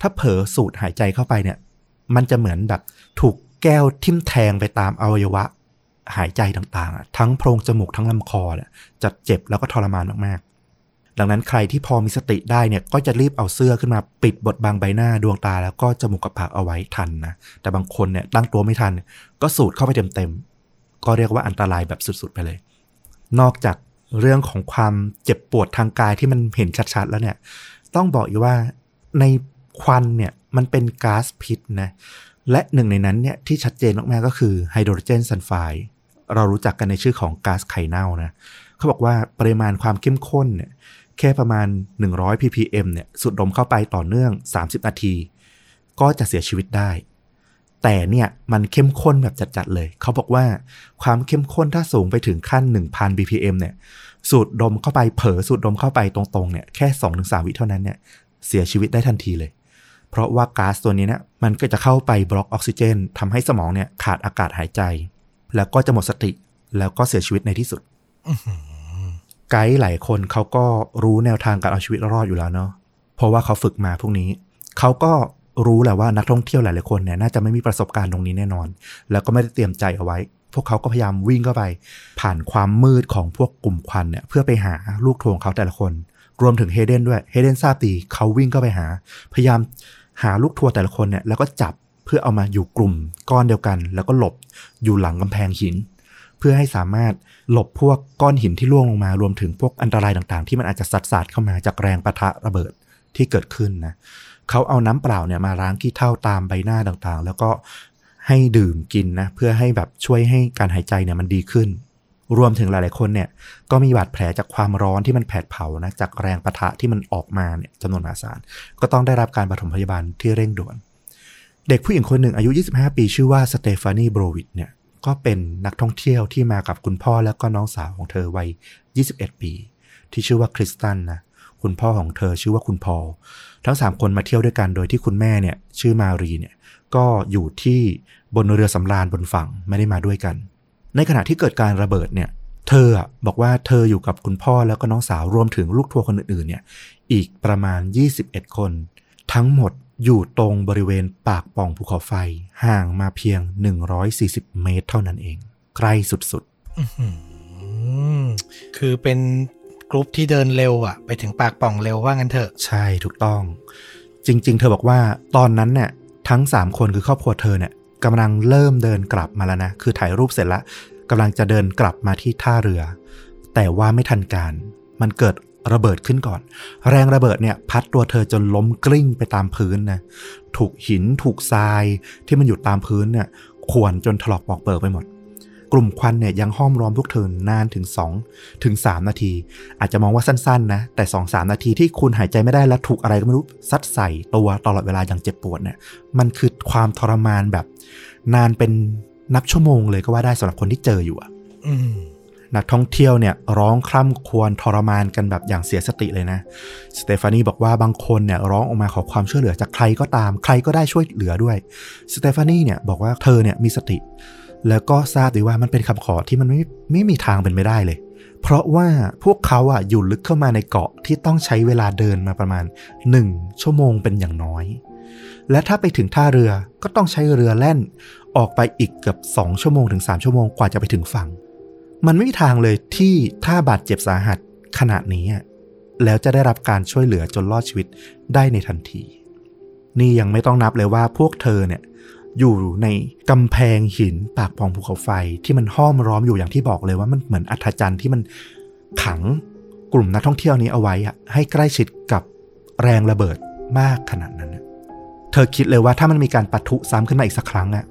ถ้าเผลอสูดหายใจเข้าไปเนี่ย มันจะเหมือนแบบถูกแก้วทิ่มแทงไปตามอวัยวะหายใจต่างๆ ทั้งโพรงจมูกทั้งลำคอเนี่ยจะเจ็บแล้วก็ทรมานมากๆ ดังนั้นใครที่พอมีสติได้เนี่ยก็จะรีบเอาเสื้อขึ้นมาปิดบดบังใบหน้าดวงตาแล้วก็จมูกกับปากเอาไว้ทันนะแต่บางคนเนี่ยตั้งตัวไม่ทัน ก็สูดเข้าไปเต็มๆก็เรียกว่าอันตรายแบบสุดๆไปเลย นอกจากเรื่องของความเจ็บปวดทางกายที่มันเห็นชัดๆแล้วเนี่ย ต้องบอกอยู่ว่าในควันเนี่ยมันเป็นก๊าซพิษนะและหนึ่งในนั้นเนี่ยที่ชัดเจนมากๆก็คือไฮโดรเจนซัลไฟด์เรารู้จักกันในชื่อของก๊าซไข่เน่านะเขาบอกว่าปริมาณความเข้มข้นเนี่ย แค่ประมาณ 100 ppm เนี่ยสูดดมเข้าไปต่อเนื่อง 30 นาที ก็จะเสียชีวิตได้ แต่เนี่ยมันเข้มข้นแบบจัดๆเลย เขาบอกว่าความเข้มข้นถ้าสูงไปถึงขั้น 1,000 bpm เนี่ยสูดดมเข้าไปเผลอสูดดมเข้าไปตรงๆเนี่ยแค่ 2-3 วิเท่านั้นเนี่ยเสียชีวิตได้ทันทีเลย เพราะว่าก๊าซตัวนี้เนี่ยมันก็จะเข้าไปบล็อกออกซิเจนทำให้สมองเนี่ยขาดอากาศหายใจ แล้วก็จะหมดสติแล้วก็เสียชีวิตในที่สุด ไกด์หลายคนเขาก็รู้แนวทางการเอาชีวิตรอดอยู่แล้วเนาะเพราะว่าเขาฝึกมาพวกนี้ เขาก็รู้แหละว่านักท่องเที่ยวหลายๆคนเนี่ยน่าจะไม่มีประสบการณ์ตรงนี้แน่นอน แล้วก็ไม่ได้เตรียมใจเอาไว้ พวกเขาก็พยายามวิ่งเข้าไป ผ่านความมืดของพวกกลุ่มควันเนี่ยเพื่อไปหาลูกทัวร์ของเขาแต่ละคน รวมถึงเฮเดนด้วยเฮเดนทราบดีเขาวิ่งเข้าไปหา พยายามหาลูกทัวร์แต่ละคนเนี่ยแล้วก็จับเพื่อเอามาอยู่กลุ่มก้อนเดียวกัน แล้วก็หลบอยู่หลังกำแพงหิน พื่อให้สามารถหลบพวกก้อนหินที่ร่วงลงมารวมถึงพวกอันตรายต่างๆ ที่มันอาจจะสัดสาดเข้ามาจากแรงปะทะระเบิดที่เกิดขึ้นนะเขาเอาน้ำเปล่าเนี่ยมาล้างขี้เถ้าตามใบหน้าต่างๆ แล้วก็ให้ดื่มกินนะเพื่อให้แบบช่วยให้การหายใจเนี่ยมันดีขึ้น รวมถึงหลายๆคนเนี่ยก็มีบาดแผลจากความร้อนที่มันแผดเผานะจากแรงปะทะที่มันออกมาเนี่ยจำนวนมหาศาลก็ต้องได้รับการปฐมพยาบาลที่เร่งด่วน เด็กผู้หญิงคนหนึ่งอายุ 25 ปีชื่อว่าสเตฟานีโบรวิดเนี่ย ก็เป็นนักท่องเที่ยวที่มากับคุณพ่อแล้วก็น้องสาวของเธอวัย 21 ปี ที่ชื่อว่าคริสตันนะคุณพ่อของเธอชื่อว่าคุณพอลทั้ง 3 คนมาเที่ยวด้วยกันโดยที่คุณแม่เนี่ยชื่อมารีเนี่ยก็อยู่ที่บนเรือสำราญบนฝั่งไม่ได้มาด้วยกัน ในขณะที่เกิดการระเบิดเนี่ยเธอบอกว่าเธออยู่กับคุณพ่อแล้วก็น้องสาวรวมถึงลูกทัวร์คนอื่นๆเนี่ยอีกประมาณ 21 คน ทั้งหมดอยู่ตรงบริเวณปากปล่องภูเขาไฟห่างมาเพียง 140 เมตรเท่านั้นเอง ใกล้สุดอืมคือเป็นกรุ๊ปที่เดินเร็วอะไปถึงปากป่องเร็วว่างั้นเถอะๆใช่ถูกต้อง จริง ๆ เธอบอกว่าตอนนั้นเนี่ยทั้ง 3 คนคือครอบครัวเธอเนี่ยกำลังเริ่มเดินกลับมาแล้วนะ คือถ่ายรูปเสร็จแล้วกำลังจะเดินกลับมาที่ท่าเรือ แต่ว่าไม่ทันการ มันเกิด ระเบิดขึ้นก่อน แรงระเบิดเนี่ยพัดตัวเธอจนล้มกลิ้งไปตามพื้นนะถูกหินถูกทรายที่มันอยู่ตามพื้นเนี่ยข่วนจนถลอกปอกเปิกไปหมด กลุ่มควันเนี่ยยังห้อมล้อมพวกเธอนานถึง2ถึง3นาที อาจจะมองว่าสั้นๆนะแต่2-3นาทีที่คุณหายใจไม่ได้และถูกอะไรก็ไม่รู้ซัดใส่ตัวตลอดเวลาอย่างเจ็บปวดเนี่ยมันคือความทรมานแบบ นานเป็นนับชั่วโมงเลยก็ว่าได้สำหรับคนที่เจออยู่อะอืม นักท่องเที่ยวเนี่ยร้องคร่ำครวญทรมานกันแบบอย่างเสียสติเลยนะ สเตฟานีบอกว่าบางคนเนี่ยร้องออกมาขอความช่วยเหลือจากใครก็ตาม ใครก็ได้ช่วยเหลือด้วย สเตฟานีเนี่ยบอกว่าเธอเนี่ยมีสติ แล้วก็ทราบดีว่ามันเป็นคำขอที่มันไม่ไม่มีทางเป็นไปได้เลย เพราะว่าพวกเขาอะอยู่ลึกเข้ามาในเกาะที่ต้องใช้เวลาเดินมาประมาณ 1 ชั่วโมงเป็นอย่างน้อย และถ้าไปถึงท่าเรือก็ต้องใช้เรือแล่นออกไปอีกเกือบ2ชั่วโมงถึง3ชั่วโมงกว่าจะไปถึงฝั่ง มันไม่มีทางเลยที่ถ้าบาดเจ็บสาหัสขนาดนี้ แล้วจะได้รับการช่วยเหลือจนรอดชีวิตได้ในทันที นี่ยังไม่ต้องนับเลยว่าพวกเธอเนี่ยอยู่ในกำแพงหินปากปองภูเขาไฟที่มันห้อมล้อมอยู่อย่างที่บอกเลยว่ามันเหมือนอัธจันทร์ที่มันขังกลุ่มนักท่องเที่ยวนี้เอาไว้อะให้ใกล้ชิดกับแรงระเบิดมากขนาดนั้น เธอคิดเลยว่าถ้ามันมีการปะทุซ้ำขึ้นมาอีกสักครั้งอะ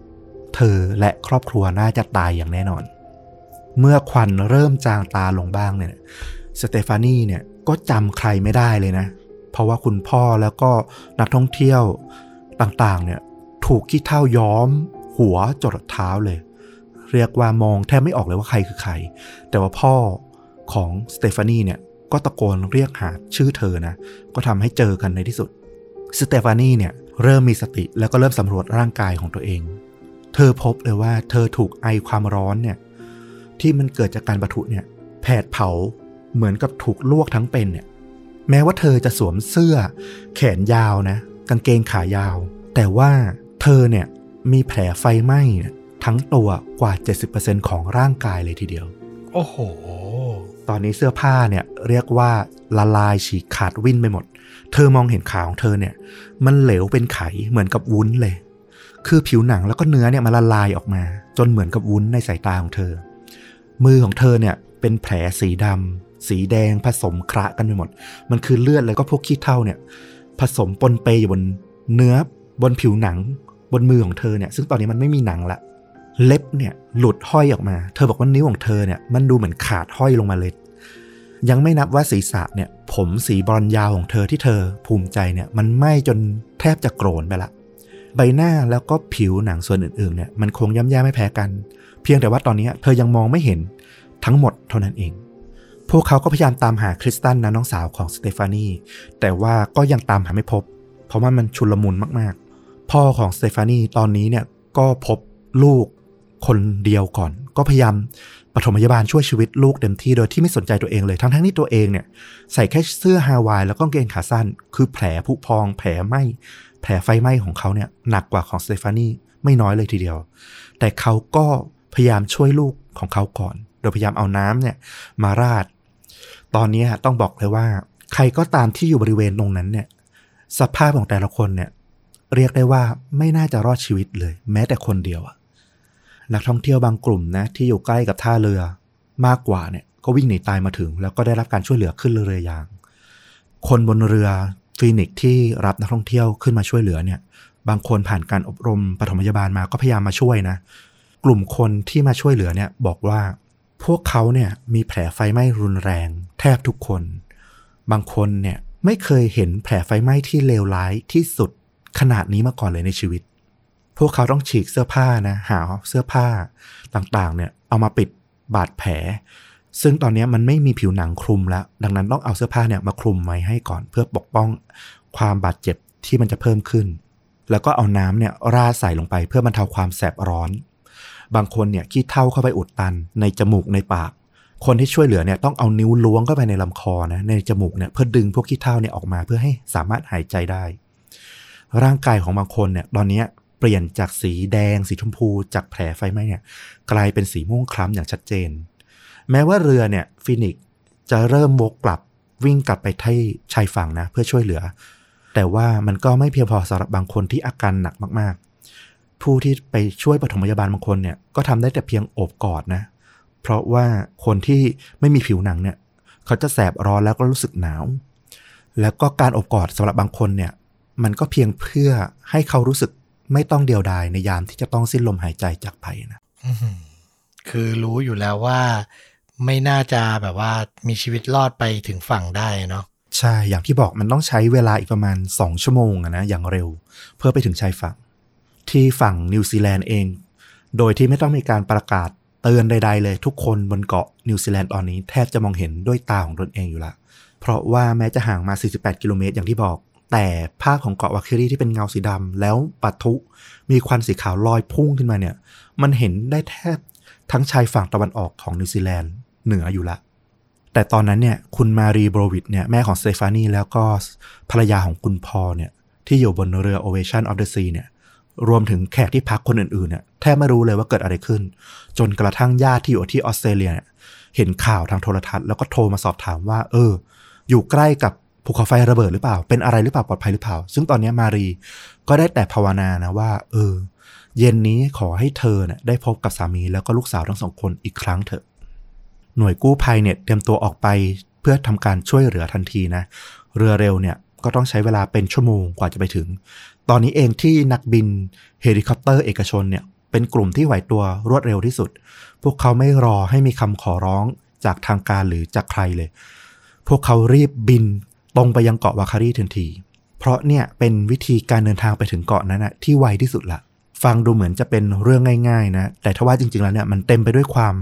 เธอและครอบครัวน่าจะตายอย่างแน่นอน เมื่อควันเริ่มจางตาลงบ้างเนี่ยสเตฟานีเนี่ยก็จำใครไม่ได้เลยนะ เพราะว่าคุณพ่อแล้วก็นักท่องเที่ยวต่างๆเนี่ยถูกขี้เท่าย้อม หัวจดเท้าเลย เรียกว่ามองแทบไม่ออกเลยว่าใครคือใคร แต่ว่าพ่อของสเตฟานีเนี่ยก็ตะโกนเรียกหาชื่อเธอนะ ก็ทำให้เจอกันในที่สุด สเตฟานีเนี่ยเริ่มมีสติแล้วก็เริ่มสำรวจร่างกายของตัวเอง เธอพบเลยว่าเธอถูกไอความร้อนเนี่ย ที่มันเกิดจากการปะทุเนี่ยแผดเผาเหมือนกับถูกลวกทั้งเป็นเนี่ย แม้ว่าเธอจะสวมเสื้อ แขนยาวนะ กางเกงขายาว แต่ว่าเธอเนี่ยมีแผลไฟไหม้เนี่ยทั้งตัวกว่า 70%ของร่างกายเลยทีเดียว โอ้โห ตอนนี้เสื้อผ้าเนี่ยเรียกว่าละลายฉีกขาดวิ่นไปหมด เธอมองเห็นขาของเธอเนี่ย มันเหลวเป็นไขเหมือนกับวุ้นเลย คือผิวหนังแล้วก็เนื้อเนี่ยมันละลายออกมา จนเหมือนกับวุ้นในสายตาของเธอ มือของเธอเนี่ยเป็นแผลสีดำสีแดงผสมคระกันไปหมด มันคือเลือดแล้วก็พวกขี้เถ้าเนี่ย ผสมปนเปอยู่บนเนื้อบนผิวหนัง บนมือของเธอเนี่ย ซึ่งตอนนี้มันไม่มีหนังละเล็บเนี่ยหลุดห้อยออกมา เธอบอกว่านิ้วของเธอเนี่ยมันดูเหมือนขาดห้อยลงมาเลย ยังไม่นับว่าศีรษะเนี่ย ผมสีบรอนยาวของเธอที่เธอภูมิใจเนี่ย มันไหม้จนแทบจะโกรนไปละ ใบหน้าแล้วก็ผิวหนังส่วนอื่นๆเนี่ยมันคงย่ำแย่ไม่แพ้กัน เพียงแต่ว่าตอนนี้เธอยังมองไม่เห็นทั้งหมดเท่านั้นเอง พวกเขาก็พยายามตามหาคริสตันนะน้องสาวของสเตฟานีแต่ว่าก็ยังตามหาไม่พบ เพราะว่ามันชุลมุนมากๆ พ่อของสเตฟานีตอนนี้เนี่ยก็พบลูกคนเดียวก่อน ก็พยายามปฐมพยาบาลช่วยชีวิตลูกเต็มที่โดยที่ไม่สนใจตัวเองเลย ทั้งทั้งที่ตัวเองเนี่ยใส่แค่เสื้อฮาวายแล้วก็เกงขาสั้น คือแผลผุพอง แผลไหมแผลไฟไหม้ของเขาเนี่ยหนักกว่าของสเตฟานีไม่น้อยเลยทีเดียว แต่เขาก็ พยายามช่วยลูกของเขาก่อน โดยพยายามเอาน้ำเนี่ยมาราด ตอนนี้ต้องบอกเลยว่า ใครก็ตามที่อยู่บริเวณตรงนั้นเนี่ย สภาพของแต่ละคนเนี่ย เรียกได้ว่าไม่น่าจะรอดชีวิตเลย แม้แต่คนเดียวอะนักท่องเที่ยวบางกลุ่มนะที่อยู่ใกล้กับท่าเรือมากกว่าเนี่ย ก็วิ่งหนีตายมาถึง แล้วก็ได้รับการช่วยเหลือขึ้นเรือยาง คนบนเรือฟีนิกที่รับนักท่องเที่ยวขึ้นมาช่วยเหลือเนี่ย บางคนผ่านการอบรมปฐมพยาบาลมาก็พยายามมาช่วยนะ กลุ่มคนที่มาช่วยเหลือเนี่ยบอกว่า พวกเขาเนี่ยมีแผลไฟไหม้รุนแรง แทบทุกคน บางคนเนี่ยไม่เคยเห็นแผลไฟไหม้ที่เลวร้ายที่สุดขนาดนี้มาก่อนเลยในชีวิต พวกเขาต้องฉีกเสื้อผ้านะ หาเสื้อผ้าต่างๆ เนี่ยเอามาปิดบาดแผล ซึ่งตอนนี้มันไม่มีผิวหนังคลุมแล้ว ดังนั้นต้องเอาเสื้อผ้าเนี่ยมาคลุมไว้ให้ก่อนเพื่อปกป้องความบาดเจ็บที่มันจะเพิ่มขึ้น แล้วก็เอาน้ำเนี่ยราดใส่ลงไปเพื่อบรรเทาความแสบร้อน บางคนเนี่ยขี้เท่าเข้าไปอุดตัน ในจมูกในปาก คนที่ช่วยเหลือเนี่ยต้องเอานิ้วล้วงเข้าไปในลำคอนะในจมูกเนี่ยเพื่อดึงพวกขี้เท่าเนี่ยออกมาเพื่อให้สามารถหายใจได้ ร่างกายของบางคนเนี่ยตอนนี้เปลี่ยนจากสีแดง สีชมพูจากแผลไฟไหม้เนี่ยกลายเป็นสีม่วงคล้ำอย่างชัดเจน แม้ว่าเรือเนี่ยฟินิกซ์จะเริ่มวกกลับวิ่งกลับไปที่ชายฝั่งนะเพื่อช่วยเหลือ แต่ว่ามันก็ไม่เพียงพอสำหรับบางคนที่อาการหนักมากๆ ผู้ที่ไปช่วยปฐมพยาบาลบางคนเนี่ยก็ทำได้แต่เพียงโอบกอดนะ เพราะว่าคนที่ไม่มีผิวหนังเนี่ย เขาจะแสบร้อนแล้วก็รู้สึกหนาว แล้วก็การอบกอดสำหรับบางคนเนี่ย มันก็เพียงเพื่อให้เขารู้สึกไม่ต้องเดียวดายในยามที่จะต้องสิ้นลมหายใจจากไปนะอื้อหือคือรู้อยู่แล้วว่าไม่น่าจะแบบว่ามีชีวิตรอดไปถึงฝั่งได้เนาะใช่ อย่างที่บอกมันต้องใช้เวลาอีกประมาณ2ชั่วโมงอะนะอย่างเร็ว เพื่อไปถึงชายฝั่ง ที่ฝั่งนิวซีแลนด์เอง โดยที่ไม่ต้องมีการประกาศเตือนใด ๆ เลยทุกคนบนเกาะนิวซีแลนด์ตอนนี้แทบจะมองเห็นด้วยตาของตนเองอยู่ละ เพราะว่าแม้จะห่างมา 48 กิโลเมตรอย่างที่บอก แต่ภาพของเกาะวาคิรีที่เป็นเงาสีดำแล้วปะทุมีควันสีขาวลอยพุ่งขึ้นมาเนี่ย มันเห็นได้แทบทั้งชายฝั่งตะวันออกของนิวซีแลนด์เหนืออยู่ละ แต่ตอนนั้นเนี่ยคุณมารีโบรวิดเนี่ยแม่ของสเตฟานีแล้วก็ภรรยาของคุณพอลเนี่ยที่อยู่บนเรือ Ovation of the Sea เนี่ย รวมถึงแขกที่พักคนอื่นๆเนี่ยแทบไม่รู้เลยว่าเกิดอะไรขึ้น จนกระทั่งญาติที่อยู่ที่ออสเตรเลียเนี่ยเห็นข่าวทางโทรทัศน์แล้วก็โทรมาสอบถามว่า เออ อยู่ใกล้กับภูเขาไฟระเบิดหรือเปล่า เป็นอะไรหรือเปล่าปลอดภัยหรือเปล่า ซึ่งตอนนี้มารีก็ได้แต่ภาวนานะว่า เออ เย็นนี้ขอให้เธอเนี่ยได้พบกับสามีแล้วก็ลูกสาวทั้งสองคนอีกครั้งเถอะ หน่วยกู้ภัยเนี่ยเตรียมตัวออกไปเพื่อทำการช่วยเหลือทันทีนะ เรือเร็วเนี่ยก็ต้องใช้เวลาเป็นชั่วโมงกว่าจะไปถึงตอนนี้เองที่นักบินเฮลิคอปเตอร์เอกชนเนี่ยเป็นกลุ่มที่ไหวตัวรวดเร็วที่สุด พวกเขาไม่รอให้มีคำขอร้องจากทางการหรือจากใครเลย พวกเขารีบบินตรงไปยังเกาะวาคารีทันที เพราะเนี่ยเป็นวิธีการเดินทางไปถึงเกาะนั้นนะที่ไวที่สุดละ ฟังดูเหมือนจะเป็นเรื่องง่าย ๆ นะ แต่ถ้าว่าจริง ๆ แล้วเนี่ยมันเต็มไปด้วยความ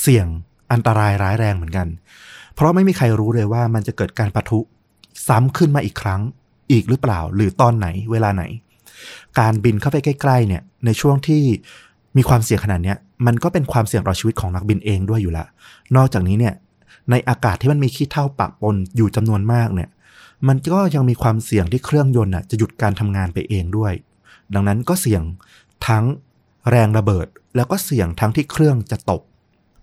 เสี่ยงอันตรายร้ายแรงเหมือนกัน เพราะไม่มีใครรู้เลยว่ามันจะเกิดการปะทุซ้ำขึ้นมาอีกครั้ง อีกหรือเปล่า หรือตอนไหนเวลาไหน การบินเข้าไปใกล้ๆเนี่ยในช่วงที่มีความเสี่ยงขนาดเนี้ยมันก็เป็นความเสี่ยงต่อชีวิตของนักบินเองด้วยอยู่ละนอกจากนี้เนี่ยในอากาศที่มันมีขี้เถ้าปะปนอยู่จำนวนมากเนี่ย มันก็ยังมีความเสี่ยงที่เครื่องยนต์น่ะจะหยุดการทำงานไปเองด้วย ดังนั้นก็เสี่ยงทั้งแรงระเบิด แล้วก็เสี่ยงทั้งที่เครื่องจะตก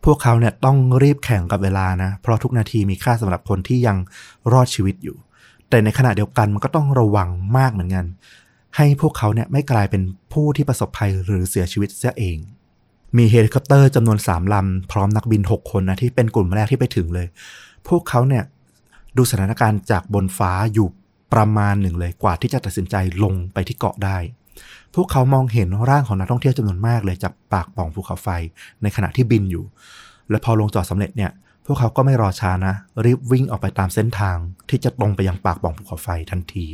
พวกเขาเนี่ยต้องรีบแข่งกับเวลานะ เพราะทุกนาทีมีค่าสำหรับคนที่ยังรอดชีวิตอยู่ แต่ในขณะเดียวกันมันก็ต้องระวังมากเหมือนกัน ให้พวกเขาเนี่ยไม่กลายเป็นผู้ที่ประสบภัยหรือเสียชีวิตเสียเอง มีเฮลิคอปเตอร์จำนวน3ลำ พร้อมนักบิน6คนนะที่เป็นกลุ่มแรกที่ไปถึงเลย พวกเขาเนี่ยดูสถานการณ์จากบนฟ้าอยู่ประมาณหนึ่งเลยกว่าที่จะตัดสินใจลงไปที่เกาะได้ พวกเขามองเห็นร่างของนักท่องเที่ยวจำนวนมากเลยจากปากป่องภูเขาไฟในขณะที่บินอยู่ และพอลงจอดสำเร็จเนี่ย พวกเขาก็ไม่รอช้านะ รีบวิ่งออกไปตามเส้นทางที่จะตรงไปยังปากปล่องภูเขาไฟทันที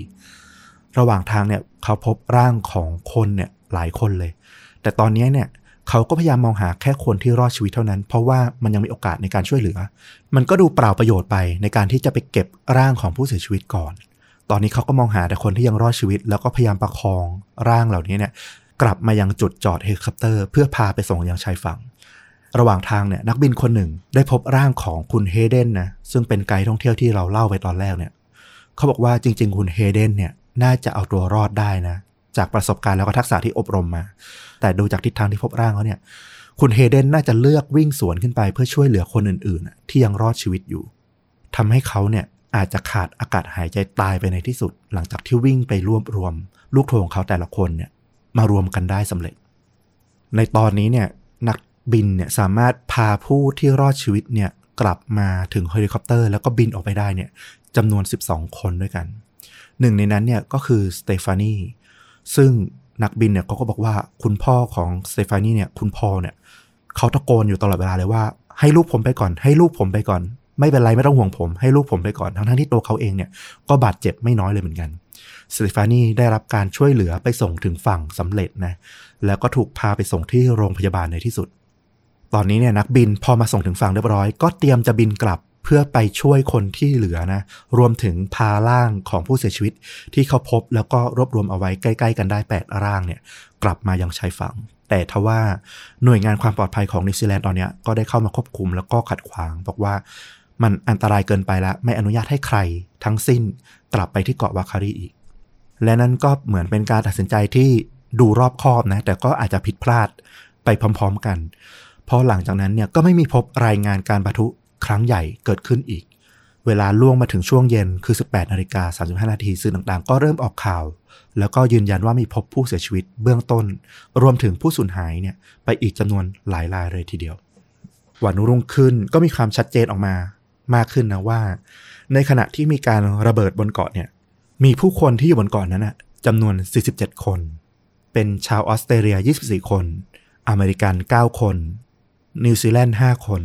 ระหว่างทางเนี่ยเขาพบร่างของคนเนี่ยหลายคนเลย แต่ตอนนี้เนี่ยเขาก็พยายามมองหาแค่คนที่รอดชีวิตเท่านั้น เพราะว่ามันยังมีโอกาสในการช่วยเหลือ มันก็ดูเปล่าประโยชน์ไปในการที่จะไปเก็บร่างของผู้เสียชีวิตก่อน ตอนนี้เขาก็มองหาแต่คนที่ยังรอดชีวิต แล้วก็พยายามประคองร่างเหล่านี้เนี่ยกลับมายังจุดจอดเฮลิคอปเตอร์ เพื่อพาไปส่งยังชายฝั่ง ระหว่างทางเนี่ยนักบินคนหนึ่งได้พบร่างของคุณเฮเดนนะซึ่งเป็นไกด์ท่องเที่ยวที่เราเล่าไปตอนแรกเนี่ยเขาบอกว่าจริง ๆ คุณเฮเดนเนี่ยน่าจะเอาตัวรอดได้นะ จากประสบการณ์แล้วก็ทักษะที่อบรมมา แต่ดูจากทิศทางที่พบร่างเขาเนี่ยคุณเฮเดนน่าจะเลือกวิ่งสวนขึ้นไปเพื่อช่วยเหลือคนอื่นๆ ที่ยังรอดชีวิตอยู่ทำให้เขาเนี่ยอาจจะขาดอากาศหายใจตายไปในที่สุด หลังจากที่วิ่งไปรวบรวม ลูกโทของเขาแต่ละคนเนี่ยมารวมกันได้สำเร็จ ในตอนนี้เนี่ย นักบินเนี่ยสามารถพาผู้ที่รอดชีวิตเนี่ยกลับมาถึงเฮลิคอปเตอร์ แล้วก็บินออกไปได้เนี่ยจำนวน 12 คนด้วยกัน หนึ่งในนั้นเนี่ยก็คือสเตฟานีซึ่งนักบินเนี่ยเขาก็บอกว่าคุณพ่อของสเตฟานีเนี่ยคุณพ่อเนี่ยเขาตะโกนอยู่ตลอดเวลาเลยว่าให้ลูกผมไปก่อน ให้ลูกผมไปก่อน ไม่เป็นไรไม่ต้องห่วงผม ให้ลูกผมไปก่อนทั้งทั้งที่ตัวเขาเองเนี่ยก็บาดเจ็บไม่น้อยเลยเหมือนกันสเตฟานีได้รับการช่วยเหลือไปส่งถึงฝั่งสำเร็จนะแล้วก็ถูกพาไปส่งที่โรงพยาบาลในที่สุด ตอนนี้เนี่ยนักบินพอมาส่งถึงฝั่งเรียบร้อย ก็เตรียมจะบินกลับเพื่อไปช่วยคนที่เหลือนะ รวมถึงพาร่างของผู้เสียชีวิต ที่เขาพบแล้วก็รวบรวมเอาไว้ใกล้ ๆ กันได้ 8 ร่างเนี่ย กลับมายังชายฝั่ง แต่ทว่าหน่วยงานความปลอดภัยของนิวซีแลนด์ตอนนี้ก็ได้เข้ามาควบคุมแล้วก็ขัดขวาง บอกว่ามันอันตรายเกินไปแล้ว ไม่อนุญาตให้ใครทั้งสิ้นกลับไปที่เกาะวาคารีอีก และนั่นก็เหมือนเป็นการตัดสินใจที่ดูรอบคอบนะ แต่ก็อาจจะผิดพลาดไปพร้อม ๆ กัน พราะหลังจากนั้นเนี่ยก็ไม่มีพบรายงานการปะทุครั้งใหญ่เกิดขึ้นอีก เวลาล่วงมาถึงช่วงเย็นคือ 18นาฬิกา35นาทีสื่อต่างๆ ก็เริ่มออกข่าว แล้วก็ยืนยันว่ามีพบผู้เสียชีวิตเบื้องต้น รวมถึงผู้สูญหายเนี่ยไปอีกจำนวนหลายรายเลยทีเดียว วันรุ่งขึ้นก็มีความชัดเจนออกมามากขึ้นนะว่า ในขณะที่มีการระเบิดบนเกาะเนี่ยมีผู้คนที่อยู่บนเกาะนั้นนะจำนวน 47 คน เป็นชาวออสเตรเลีย 24 คน อเมริกัน 9 คน นิวซีแลนด์5คน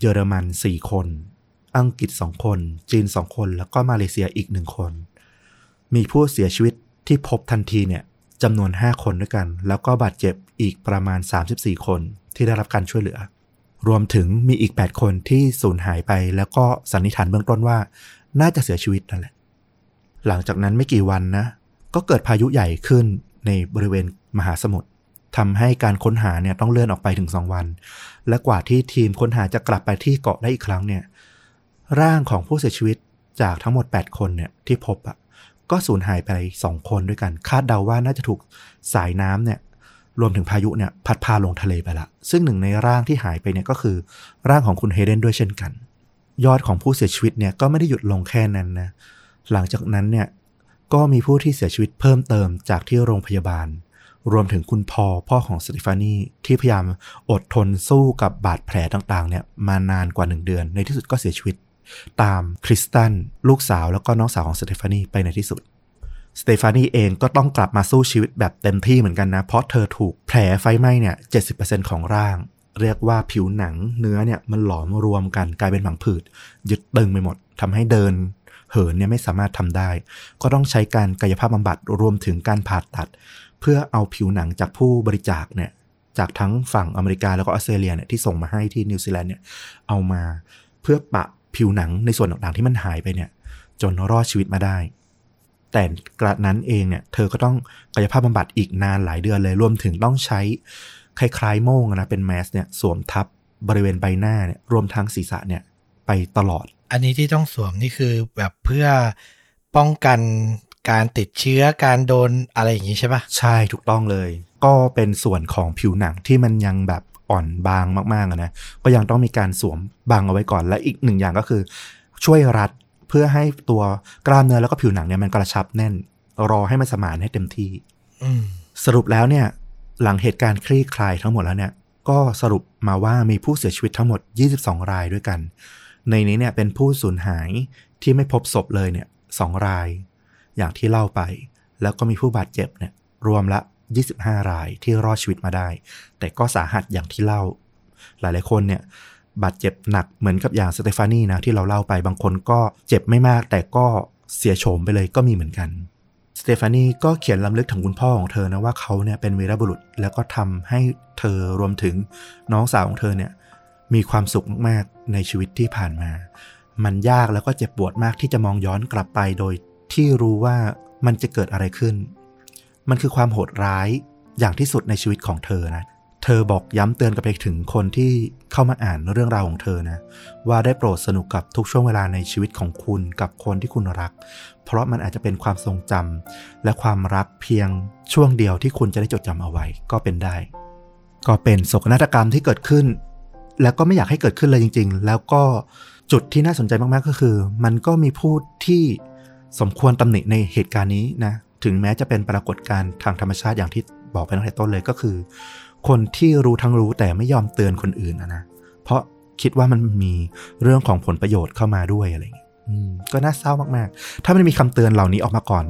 เยอรมัน 4 คน อังกฤษ 2 คน จีน 2 คน แล้วก็มาเลเซียอีก 1 คน มีผู้เสียชีวิตที่พบทันทีเนี่ยจำนวน 5 คนด้วยกัน แล้วก็บาดเจ็บอีกประมาณ 34 คนที่ได้รับการช่วยเหลือ รวมถึงมีอีก 8 คนที่สูญหายไป แล้วก็สันนิษฐานเบื้องต้นว่า น่าจะเสียชีวิตนั่นแหละ หลังจากนั้นไม่กี่วันนะ ก็เกิดพายุใหญ่ขึ้นในบริเวณมหาสมุทร ทำให้การค้นหาเนี่ยต้องเลื่อนออกไปถึง 2 วัน และกว่าที่ทีมค้นหาจะกลับไปที่เกาะได้อีกครั้งเนี่ยร่างของผู้เสียชีวิตจากทั้งหมด 8 คนเนี่ยที่พบอะ่ะก็สูญหายไป 2 คนด้วยกัน คาดเดาว่าน่าจะถูกสายน้ำเนี่ยรวมถึงพายุเนี่ยพัดพาลงทะเลไปละ ซึ่งหนึ่งในร่างที่หายไปเนี่ยก็คือร่างของคุณเฮเดนด้วยเช่นกัน ยอดของผู้เสียชีวิตเนี่ยก็ไม่ได้หยุดลงแค่นั้นนะหลังจากนั้นเนี่ยก็มีผู้ที่เสียชีวิตเพิ่มเติมจากที่โรงพยาบาล รวมถึงคุณพอพ่อของสติฟานีที่พยายามอดทนสู้กับบาดแผลต่างๆเนี่ยมานานกว่าหนึ่งเดือน ในที่สุดก็เสียชีวิต ตามคริสตัน ลูกสาวแล้วก็น้องสาวของสเตฟานีไปในที่สุดสเตฟานีเองก็ต้องกลับมาสู้ชีวิตแบบเต็มที่เหมือนกันนะ เพราะเธอถูกแผลไฟไหม้เนี่ย 70%ของร่าง เรียกว่าผิวหนังเนื้อเนี่ยมันหลอมรวมกันกลายเป็นผังผืด ยึดตึงไปหมดทำให้เดิน เหินเนี่ยไม่สามารถทำได้ ก็ต้องใช้การกายภาพบำบัดรวมถึงการผ่าตัด เพื่อเอาผิวหนังจากผู้บริจาคเนี่ยจากทั้งฝั่งอเมริกาแล้วก็ออสเตรเลียเนี่ยที่ส่งมาให้ที่นิวซีแลนด์เนี่ยเอามาเพื่อปะผิวหนังในส่วนต่างๆที่มันหายไปเนี่ยจนรอดชีวิตมาได้ แต่กระนั้นเองเนี่ยเธอก็ต้องกายภาพบำบัดอีกนานหลายเดือนเลยรวมถึงต้องใช้คล้ายๆโม่งนะเป็นแมสเนี่ยสวมทับบริเวณใบหน้าเนี่ยรวมทั้งศีรษะเนี่ยไปตลอด อันนี้ที่ต้องสวมนี่คือแบบเพื่อป้องกัน การติดเชื้อการโดนอะไรอย่างนี้ใช่ปะใช่ถูกต้องเลย ก็เป็นส่วนของผิวหนังที่มันยังแบบอ่อนบางมากๆอะนะก็ยังต้องมีการสวมบังเอาไว้ก่อนและอีกหนึ่งอย่างก็คือ ช่วยรัดเพื่อให้ตัวกล้ามเนื้อแล้วก็ผิวหนังเนี่ยมันกระชับแน่น รอให้มันสมานให้เต็มที่อืมสรุปแล้วเนี่ย หลังเหตุการณ์คลี่คลายทั้งหมดแล้วเนี่ย ก็สรุปมาว่ามีผู้เสียชีวิตทั้งหมด 22 รายด้วยกัน ในนี้เนี่ยเป็นผู้สูญหายที่ไม่พบศพเลยเนี่ยสองราย อย่างที่เล่าไป แล้วก็มีผู้บาดเจ็บเนี่ยรวมละ 25 รายที่รอดชีวิตมาได้ แต่ก็สาหัสอย่างที่เล่า หลายๆคนเนี่ยบาดเจ็บหนักเหมือนกับอย่างสเตฟานีนะที่เราเล่าไปบางคนก็เจ็บไม่มากแต่ก็เสียโฉมไปเลยก็มีเหมือนกันสเตฟานีก็เขียนลำลึกถึงคุณพ่อของเธอนะว่าเขาเนี่ยเป็นวีรบุรุษ แล้วก็ทำให้เธอรวมถึงน้องสาวของเธอเนี่ยมีความสุขมากๆในชีวิตที่ผ่านมา มันยากแล้วก็เจ็บปวดมากที่จะมองย้อนกลับไปโดย ที่รู้ว่ามันจะเกิดอะไรขึ้น มันคือความโหดร้ายอย่างที่สุดในชีวิตของเธอนะ เธอบอกย้ำเตือนกับไปถึงคนที่เข้ามาอ่านเรื่องราวของเธอนะ ว่าได้โปรดสนุกกับทุกช่วงเวลาในชีวิตของคุณกับคนที่คุณรัก เพราะมันอาจจะเป็นความทรงจำและความรักเพียงช่วงเดียวที่คุณจะได้จดจำเอาไว้ก็เป็นได้ ก็เป็นโศกนาฏกรรมที่เกิดขึ้น แล้วก็ไม่อยากให้เกิดขึ้นเลยจริง ๆ แล้วก็จุดที่น่าสนใจมากๆก็คือ มันก็มีผู้ที่ สมควรตำหนิในเหตุการณ์นี้นะถึงแม้จะเป็นปรากฏการณ์ทางธรรมชาติอย่างที่บอกไปตั้งแต่ต้นเลยก็คือ คนที่รู้ทั้งรู้แต่ไม่ยอมเตือนคนอื่นนะเพราะคิดว่ามันมีเรื่องของผลประโยชน์เข้ามาด้วยอะไรอย่างเงี้ยก็น่าเศร้ามากๆ ถ้ามันมีคำเตือนเหล่านี้ออกมาก่อน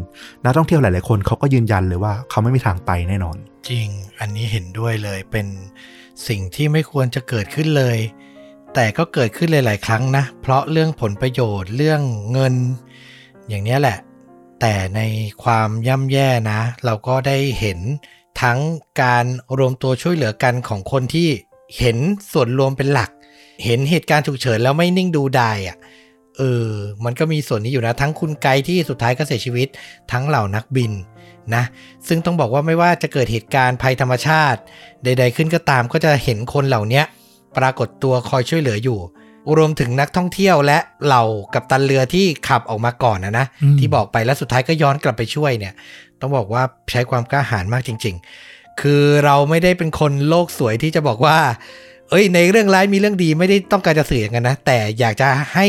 นักท่องเที่ยวหลาย ๆ คนเขาก็ยืนยันเลยว่าเขาไม่มีทางไปแน่นอน จริง อันนี้เห็นด้วยเลย เป็นสิ่งที่ไม่ควรจะเกิดขึ้นเลย แต่ก็เกิดขึ้นหลาย ๆ ครั้งนะ เพราะเรื่องผลประโยชน์ เรื่องเงิน อย่างนี้แหละ แต่ในความย่ำแย่นะ เราก็ได้เห็นทั้งการรวมตัวช่วยเหลือกันของคนที่เห็นส่วนรวมเป็นหลัก เห็นเหตุการณ์ฉุกเฉินแล้วไม่นิ่งดูดายอะเออ มันก็มีส่วนนี้อยู่นะ ทั้งคุณไกด์ที่สุดท้ายก็เสียชีวิต ทั้งเหล่านักบินนะ ซึ่งต้องบอกว่าไม่ว่าจะเกิดเหตุการณ์ภัยธรรมชาติ ใด ๆ ขึ้นก็ตามก็จะเห็นคนเหล่านี้ปรากฏตัวคอยช่วยเหลืออยู่ รวมถึงนักท่องเที่ยวและเหล่ากับตันเรือที่ขับออกมาก่อนนะนะอืมที่บอกไปแล้วสุดท้ายก็ย้อนกลับไปช่วยเนี่ย ต้องบอกว่าใช้ความกล้าหาญมากจริง ๆ คือเราไม่ได้เป็นคนโลกสวยที่จะบอกว่า เอ้ย ในเรื่องร้ายมีเรื่องดีไม่ได้ต้องการจะสื่ออย่างนั้นนะ แต่อยากจะให้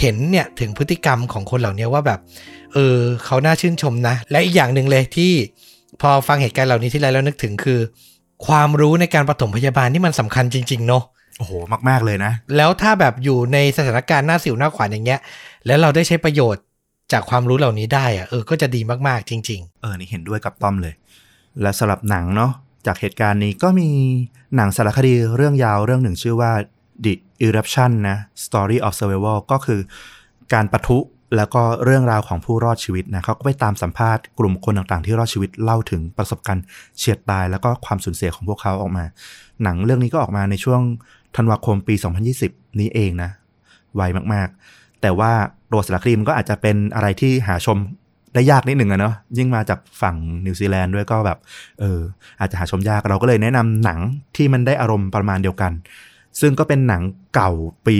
เห็นเนี่ยถึงพฤติกรรมของคนเหล่านี้ว่าแบบ เออเขาน่าชื่นชมนะ และอีกอย่างหนึ่งเลยที่พอฟังเหตุการณ์เหล่านี้ที่ไรแล้วนึกถึงคือ ความรู้ในการปฐมพยาบาลนี่มันสำคัญจริง ๆ เนาะ โอ้โหมากๆเลยนะ แล้วถ้าแบบอยู่ในสถานการณ์หน้าสิวหน้าขวานอย่างเงี้ย แล้วเราได้ใช้ประโยชน์จากความรู้เหล่านี้ได้อะเออก็จะดีมากๆจริงเออนี่เห็นด้วยกับต้อมเลย และสำหรับหนังเนาะจากเหตุการณ์นี้ก็มีหนังสารคดีเรื่องยาวเรื่องหนึ่งชื่อว่า The Eruption นะ Story of Survival ก็คือการปะทุแล้วก็เรื่องราวของผู้รอดชีวิตนะเขาก็ไปตามสัมภาษณ์กลุ่มคนต่างๆ ที่รอดชีวิตเล่าถึงประสบการณ์เฉียดตาย แล้วก็ความสูญเสียของพวกเขาออกมา หนังเรื่องนี้ก็ออกมาในช่วง ธันวาคมปี 2020 นี้เองนะ ไวมากๆ แต่ว่าตัวสารคดีมันก็อาจจะเป็นอะไรที่หาชมได้ยากนิดหนึ่งอะเนาะยิ่งมาจากฝั่งนิวซีแลนด์ด้วยก็แบบเอออาจจะหาชมยากเราก็เลยแนะนำหนังที่มันได้อารมณ์ประมาณเดียวกัน ซึ่งก็เป็นหนังเก่าปี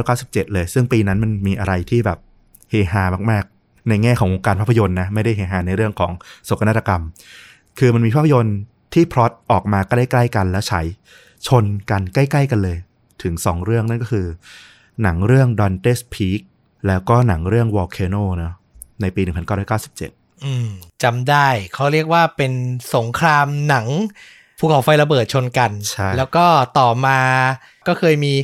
1997 เลย ซึ่งปีนั้นมันมีอะไรที่แบบเฮฮามากๆ ในแง่ของวงการภาพยนตร์นะไม่ได้เฮฮาในเรื่องของโศกนาฏกรรม คือมันมีภาพยนตร์ที่พล็อตออกมาใกล้ๆกันแล้วฉาย ชนกันใกล้ ๆ กันเลย ถึง 2 เรื่องนั่นก็คือ หนังเรื่อง Dante's Peak แล้วก็หนังเรื่อง Volcano เนอะในปี 1997ๆอืมจำได้เขาเรียกว่าเป็นสงครามหนังภูเขาไฟระเบิดชนกันใช่แล้วก็ต่อมาก็เคยมี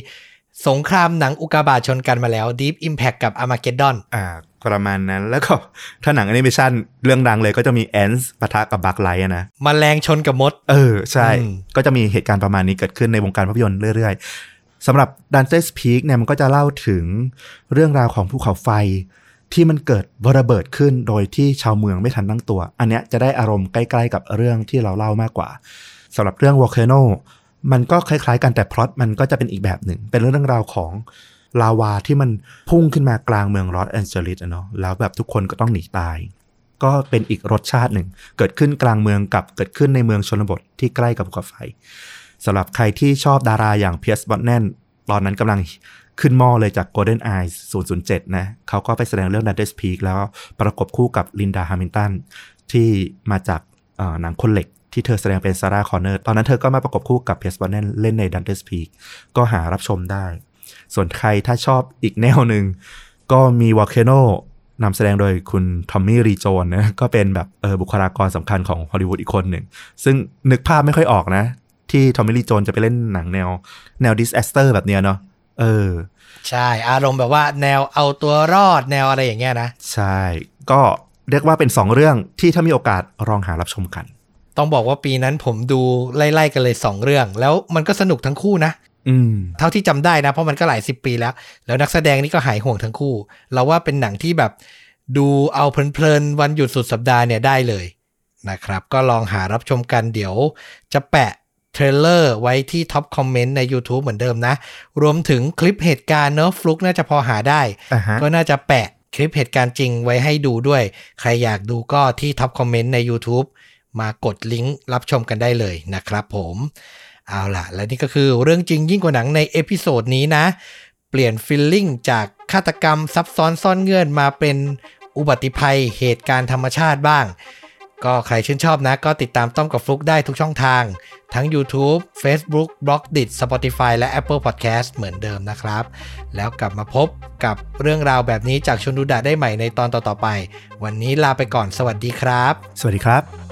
สงครามหนังอุกกาบาตชนกันมาแล้ว Deep Impact กับ Armageddon อ่า ประมาณนั้น แล้วก็ถ้าหนังแอนิเมชันเรื่องดังเลยก็จะมี Antz ปะทะกับ A Bug's Life นะ แมลงชนกับมด เออ ใช่อืมก็จะมีเหตุการณ์ประมาณนี้เกิดขึ้นในวงการภาพยนตร์เรื่อยๆสำหรับ Dante's Peak เนี่ยมันก็จะเล่าถึงเรื่องราวของภูเขาไฟที่มันเกิดระเบิดขึ้นโดยที่ชาวเมืองไม่ทันตั้งตัว อันเนี้ยจะได้อารมณ์ใกล้ๆกับเรื่องที่เราเล่ามากกว่าสำหรับเรื่อง Volcano มันก็คล้ายๆกันแต่พล็อตมันก็จะเป็นอีกแบบหนึ่ง เป็นเรื่องราวของ ลาวาที่มันพุ่งขึ้นมากลางเมืองลอสแอนเจลิสอะเนาะแล้วแบบทุกคนก็ต้องหนีตาย ก็เป็นอีกรสชาติหนึ่ง เกิดขึ้นกลางเมืองกับเกิดขึ้นในเมืองชนบทที่ใกล้กับภูเขาไฟสำหรับใครที่ชอบดาราอย่างเพียร์ซ บรอสแนนตอนนั้นกำลังขึ้นหม้อเลยจาก GoldenEye 007 นะเขาก็ไปแสดงเรื่อง Dante's Peak แล้วประกบคู่กับลินดาฮามิลตันที่มาจากหนังคนเหล็กที่เธอแสดงเป็นซาร่าคอนเนอร์ ตอนนั้นเธอก็มาประกบคู่กับเพสบอนเนนเล่นใน Dante's Peak ก็หารับชมได้ ส่วนใครถ้าชอบอีกแนวหนึ่งก็มี Volcano นำแสดงโดยคุณทอมมี่ ลีโจนส์นะก็เป็นแบบเออบุคลากรสำคัญของฮอลลีวูดอีกคนหนึ่ง ซึ่งนึกภาพไม่ค่อยออกนะ ที่ทอมมี่ ลีโจนส์จะไปเล่นหนังแนว แนว disaster แบบเนี้ยเนาะเออ ใช่อารมณ์แบบว่าแนวเอาตัวรอดแนวอะไรอย่างเงี้ยนะ ใช่ ก็เรียกว่าเป็นสองเรื่องที่ถ้ามีโอกาสลองหารับชมกัน ต้องบอกว่าปีนั้นผมดูไล่ๆกันเลย 2 เรื่อง แล้วมันก็สนุกทั้งคู่นะ อืมเท่าที่จำได้นะ เพราะมันก็หลายสิบปีแล้ว แล้วนักแสดงนี่ก็หายห่วงทั้งคู่ เราว่าเป็นหนังที่แบบดูเอาเพลินๆวันหยุดสุดสัปดาห์เนี่ยได้เลยนะครับ ก็ลองหารับชมกันเดี๋ยวจะแปะ trailer ไว้ที่ top comment ใน YouTube เหมือนเดิมนะ รวมถึงคลิปเหตุการณ์เนอะฟลุกน่าจะพอหาได้อ่าฮะก็น่าจะแปะคลิปเหตุการณ์จริงไว้ให้ดูด้วย ใครอยากดูก็ที่ top comment ใน YouTube มากดลิงก์รับชมกันได้เลยนะครับผม เอาล่ะ และนี่ก็คือเรื่องจริงยิ่งกว่าหนังใน episode นี้นะ เปลี่ยนฟิลลิ่งจากฆาตกรรมซับซ้อนซ่อนเงื่อนมาเป็นอุบัติภัยเหตุการณ์ธรรมชาติบ้าง ก็ใครชื่นชอบนะ ก็ติดตามต้อมกับฟลุกได้ทุกช่องทาง ทั้ง YouTube Facebook b l o g d i t Spotify และ Apple Podcast เหมือนเดิมนะครับ แล้วกลับมาพบกับเรื่องราวแบบนี้จากชนดูดะได้ใหม่ในตอนต่อๆไป วันนี้ลาไปก่อนสวัสดีครับ สวัสดีครับ